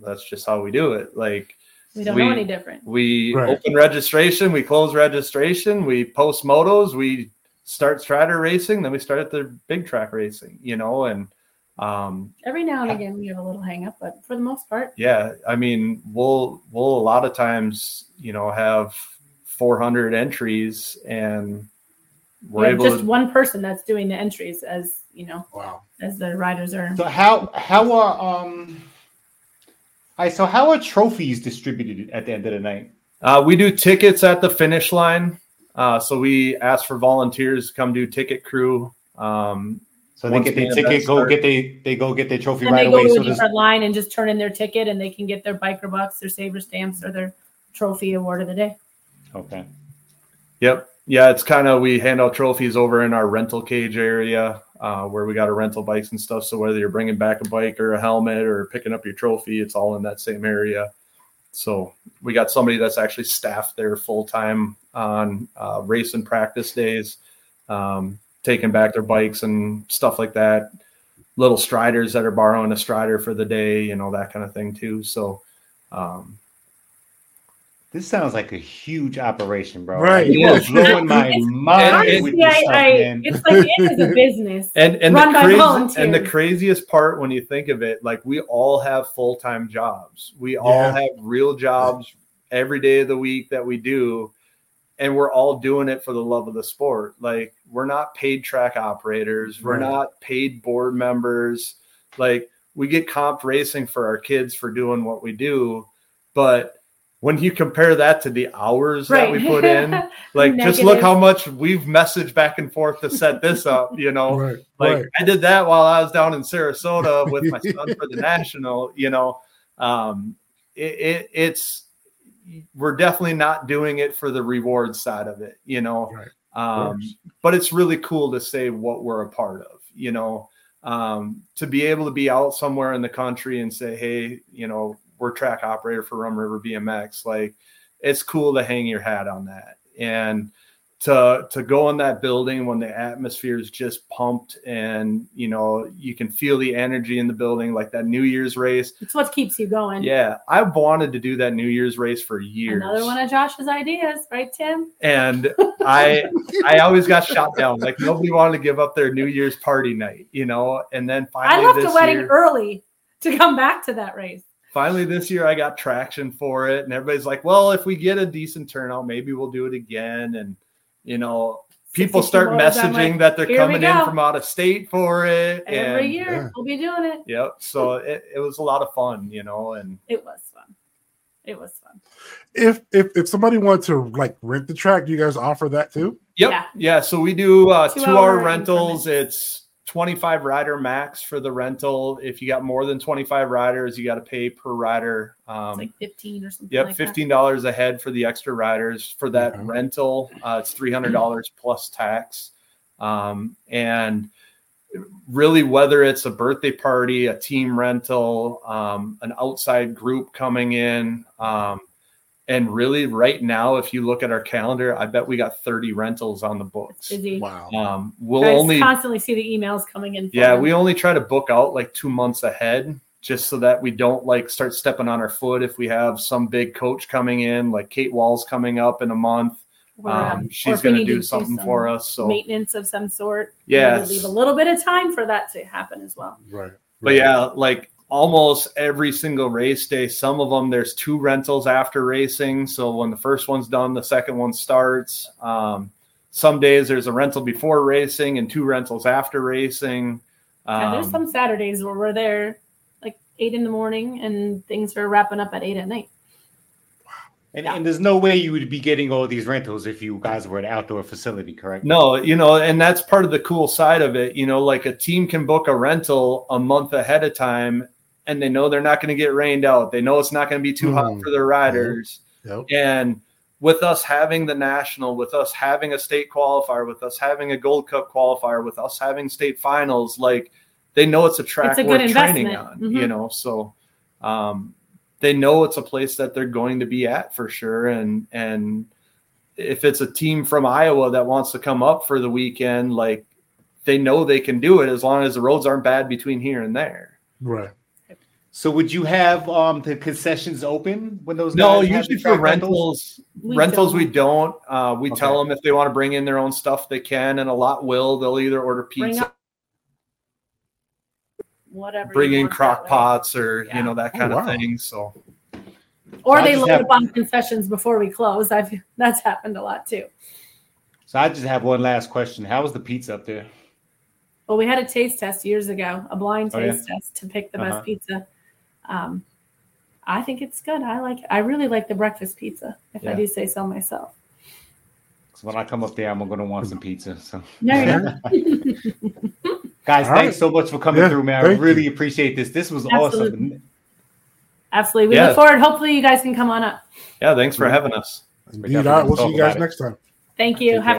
That's just how we do it. Like We don't we- know any different. we Right. open registration, we close registration, we post motos, we start strider racing, then we start at the big track racing, you know, and um Every now and again, we have a little hang up, but for the most part, yeah, I mean, we'll we'll a lot of times, you know, have 400 entries and we we're have able just to one person that's doing the entries as you know, Wow. as the riders are. So how how are um I so how are trophies distributed at the end of the night? Uh, we do tickets at the finish line. Uh, so we ask for volunteers to come do ticket crew. Um, So they get their the ticket, go starts. get they they go get their trophy Then right they go away. to So a there's different line and just turn in their ticket, and they can get their biker bucks, their saver stamps, or their trophy award of the day. okay. Yep. Yeah, it's kind of we hand out trophies over in our rental cage area uh, where we got our rental bikes and stuff. So whether you're bringing back a bike or a helmet or picking up your trophy, it's all in that same area. So we got somebody that's actually staffed there full time on uh, race and practice days, um, taking back their bikes and stuff like that. Little striders that are borrowing a strider for the day, you know, that kind of thing too. So, um, This sounds like a huge operation, bro. Right. Like, you are It is. blowing my It's- mind with Honestly, this I, stuff, I, man. it's like it is a business. and and Run the by crazy, volunteers. and the craziest part when you think of it like we all have full-time jobs we all Yeah. have real jobs every day of the week that we do and we're all doing it for the love of the sport like we're not paid track operators we're Right. not paid board members like we get comped racing for our kids for doing what we do but when you compare that to the hours that we put in like just look how much we've messaged back and forth to set this up you know Right. like right. I did that while I was down in Sarasota with my son for the national. You know, um, it, it, it's we're definitely not doing it for the reward side of it. You know, Right. um, but it's really cool to say what we're a part of. You know, um, to be able to be out somewhere in the country and say, hey, you know, we're track operator for Rum River BMX. Like, it's cool to hang your hat on that and to to go in that building when the atmosphere is just pumped and you know you can feel the energy in the building like that new year's race It's what keeps you going. yeah i've wanted to do that new year's race for years Another one of Josh's ideas, right, Tim? and i i always got shot down like nobody wanted to give up their new year's party night you know and then I finally left this a wedding year, early to come back to that race. finally this year I got traction for it, and everybody's like, "Well, if we get a decent turnout, maybe we'll do it again." And you know, people start messaging like, that they're coming in from out of state for it, Every and year yeah. we'll be doing it. yep. So it, it was a lot of fun, you know, and It was fun. It was fun. If if if somebody wanted to like rent the track, do you guys offer that too? Yep. Yeah. Yeah. So we do uh, Two two, hour hour rentals. It's 25 rider max for the rental. If you got more than 25 riders, you got to pay per rider. It's Um, like 15 or something. yep. like $15 a head for the extra riders. For that Okay. rental, uh, it's $300 plus tax. Um, and really, whether it's a birthday party, a team rental, um, an outside group coming in, um, and really, right now, if you look at our calendar, I bet we got 30 rentals on the books. Wow. Um, we'll I only, constantly see the emails coming in. yeah, them. we only try to book out like two months ahead, just so that we don't like start stepping on our foot if we have some big coach coming in, like Kate Wall's coming up in a month. Um, Um, she's going to do something some for us. So, maintenance of some sort. yeah, leave a little bit of time for that to happen as well. Right. but yeah, like almost every single race day, some of them there's two rentals after racing. So when the first one's done, the second one starts. Um, some days there's a rental before racing and two rentals after racing. Yeah, there's Um, some Saturdays where we're there like eight in the morning and things are wrapping up at eight at night. And, Yeah. and there's no way you would be getting all these rentals if you guys were an outdoor facility, correct? No, you know, and that's part of the cool side of it. You know, like a team can book a rental a month ahead of time and they know they're not going to get rained out. They know it's not going to be too hot Mhm. for their riders. Yep. And with us having the national, with us having a state qualifier, with us having a Gold Cup qualifier, with us having state finals, like they know it's a track It's a good worth training investment. on. Mhm. You know, so um, they know it's a place that they're going to be at for sure. And and if it's a team from Iowa that wants to come up for the weekend, like they know they can do it as long as the roads aren't bad between here and there. Right. So would you have um the concessions open when those? No, guys usually for track rentals, We rentals don't. we don't. Uh, we tell them if they want to bring in their own stuff, they can, and a lot will. They'll either order pizza, up whatever. bring in want crock pots, or Yeah. you know that Oh, kind of thing. So Or I they just load have- up on concessions before we close. I've that's happened a lot too. So I just have one last question. How was the pizza up there? Well, we had a taste test years ago, a blind Oh, yeah? taste test to pick the Uh-huh. best pizza. Um, I think it's good. I like. I really like the breakfast pizza, if I do say so myself. So when I come up there, I'm gonna want some pizza. So No, you're guys, All thanks right. so much for coming Yeah, through, man. I thank really appreciate this. This was Absolutely. awesome. Absolutely. We Yeah. look forward. Hopefully, you guys can come on up. yeah, thanks for having us. Indeed. All right. We'll see you guys next time. Thank you. Take Have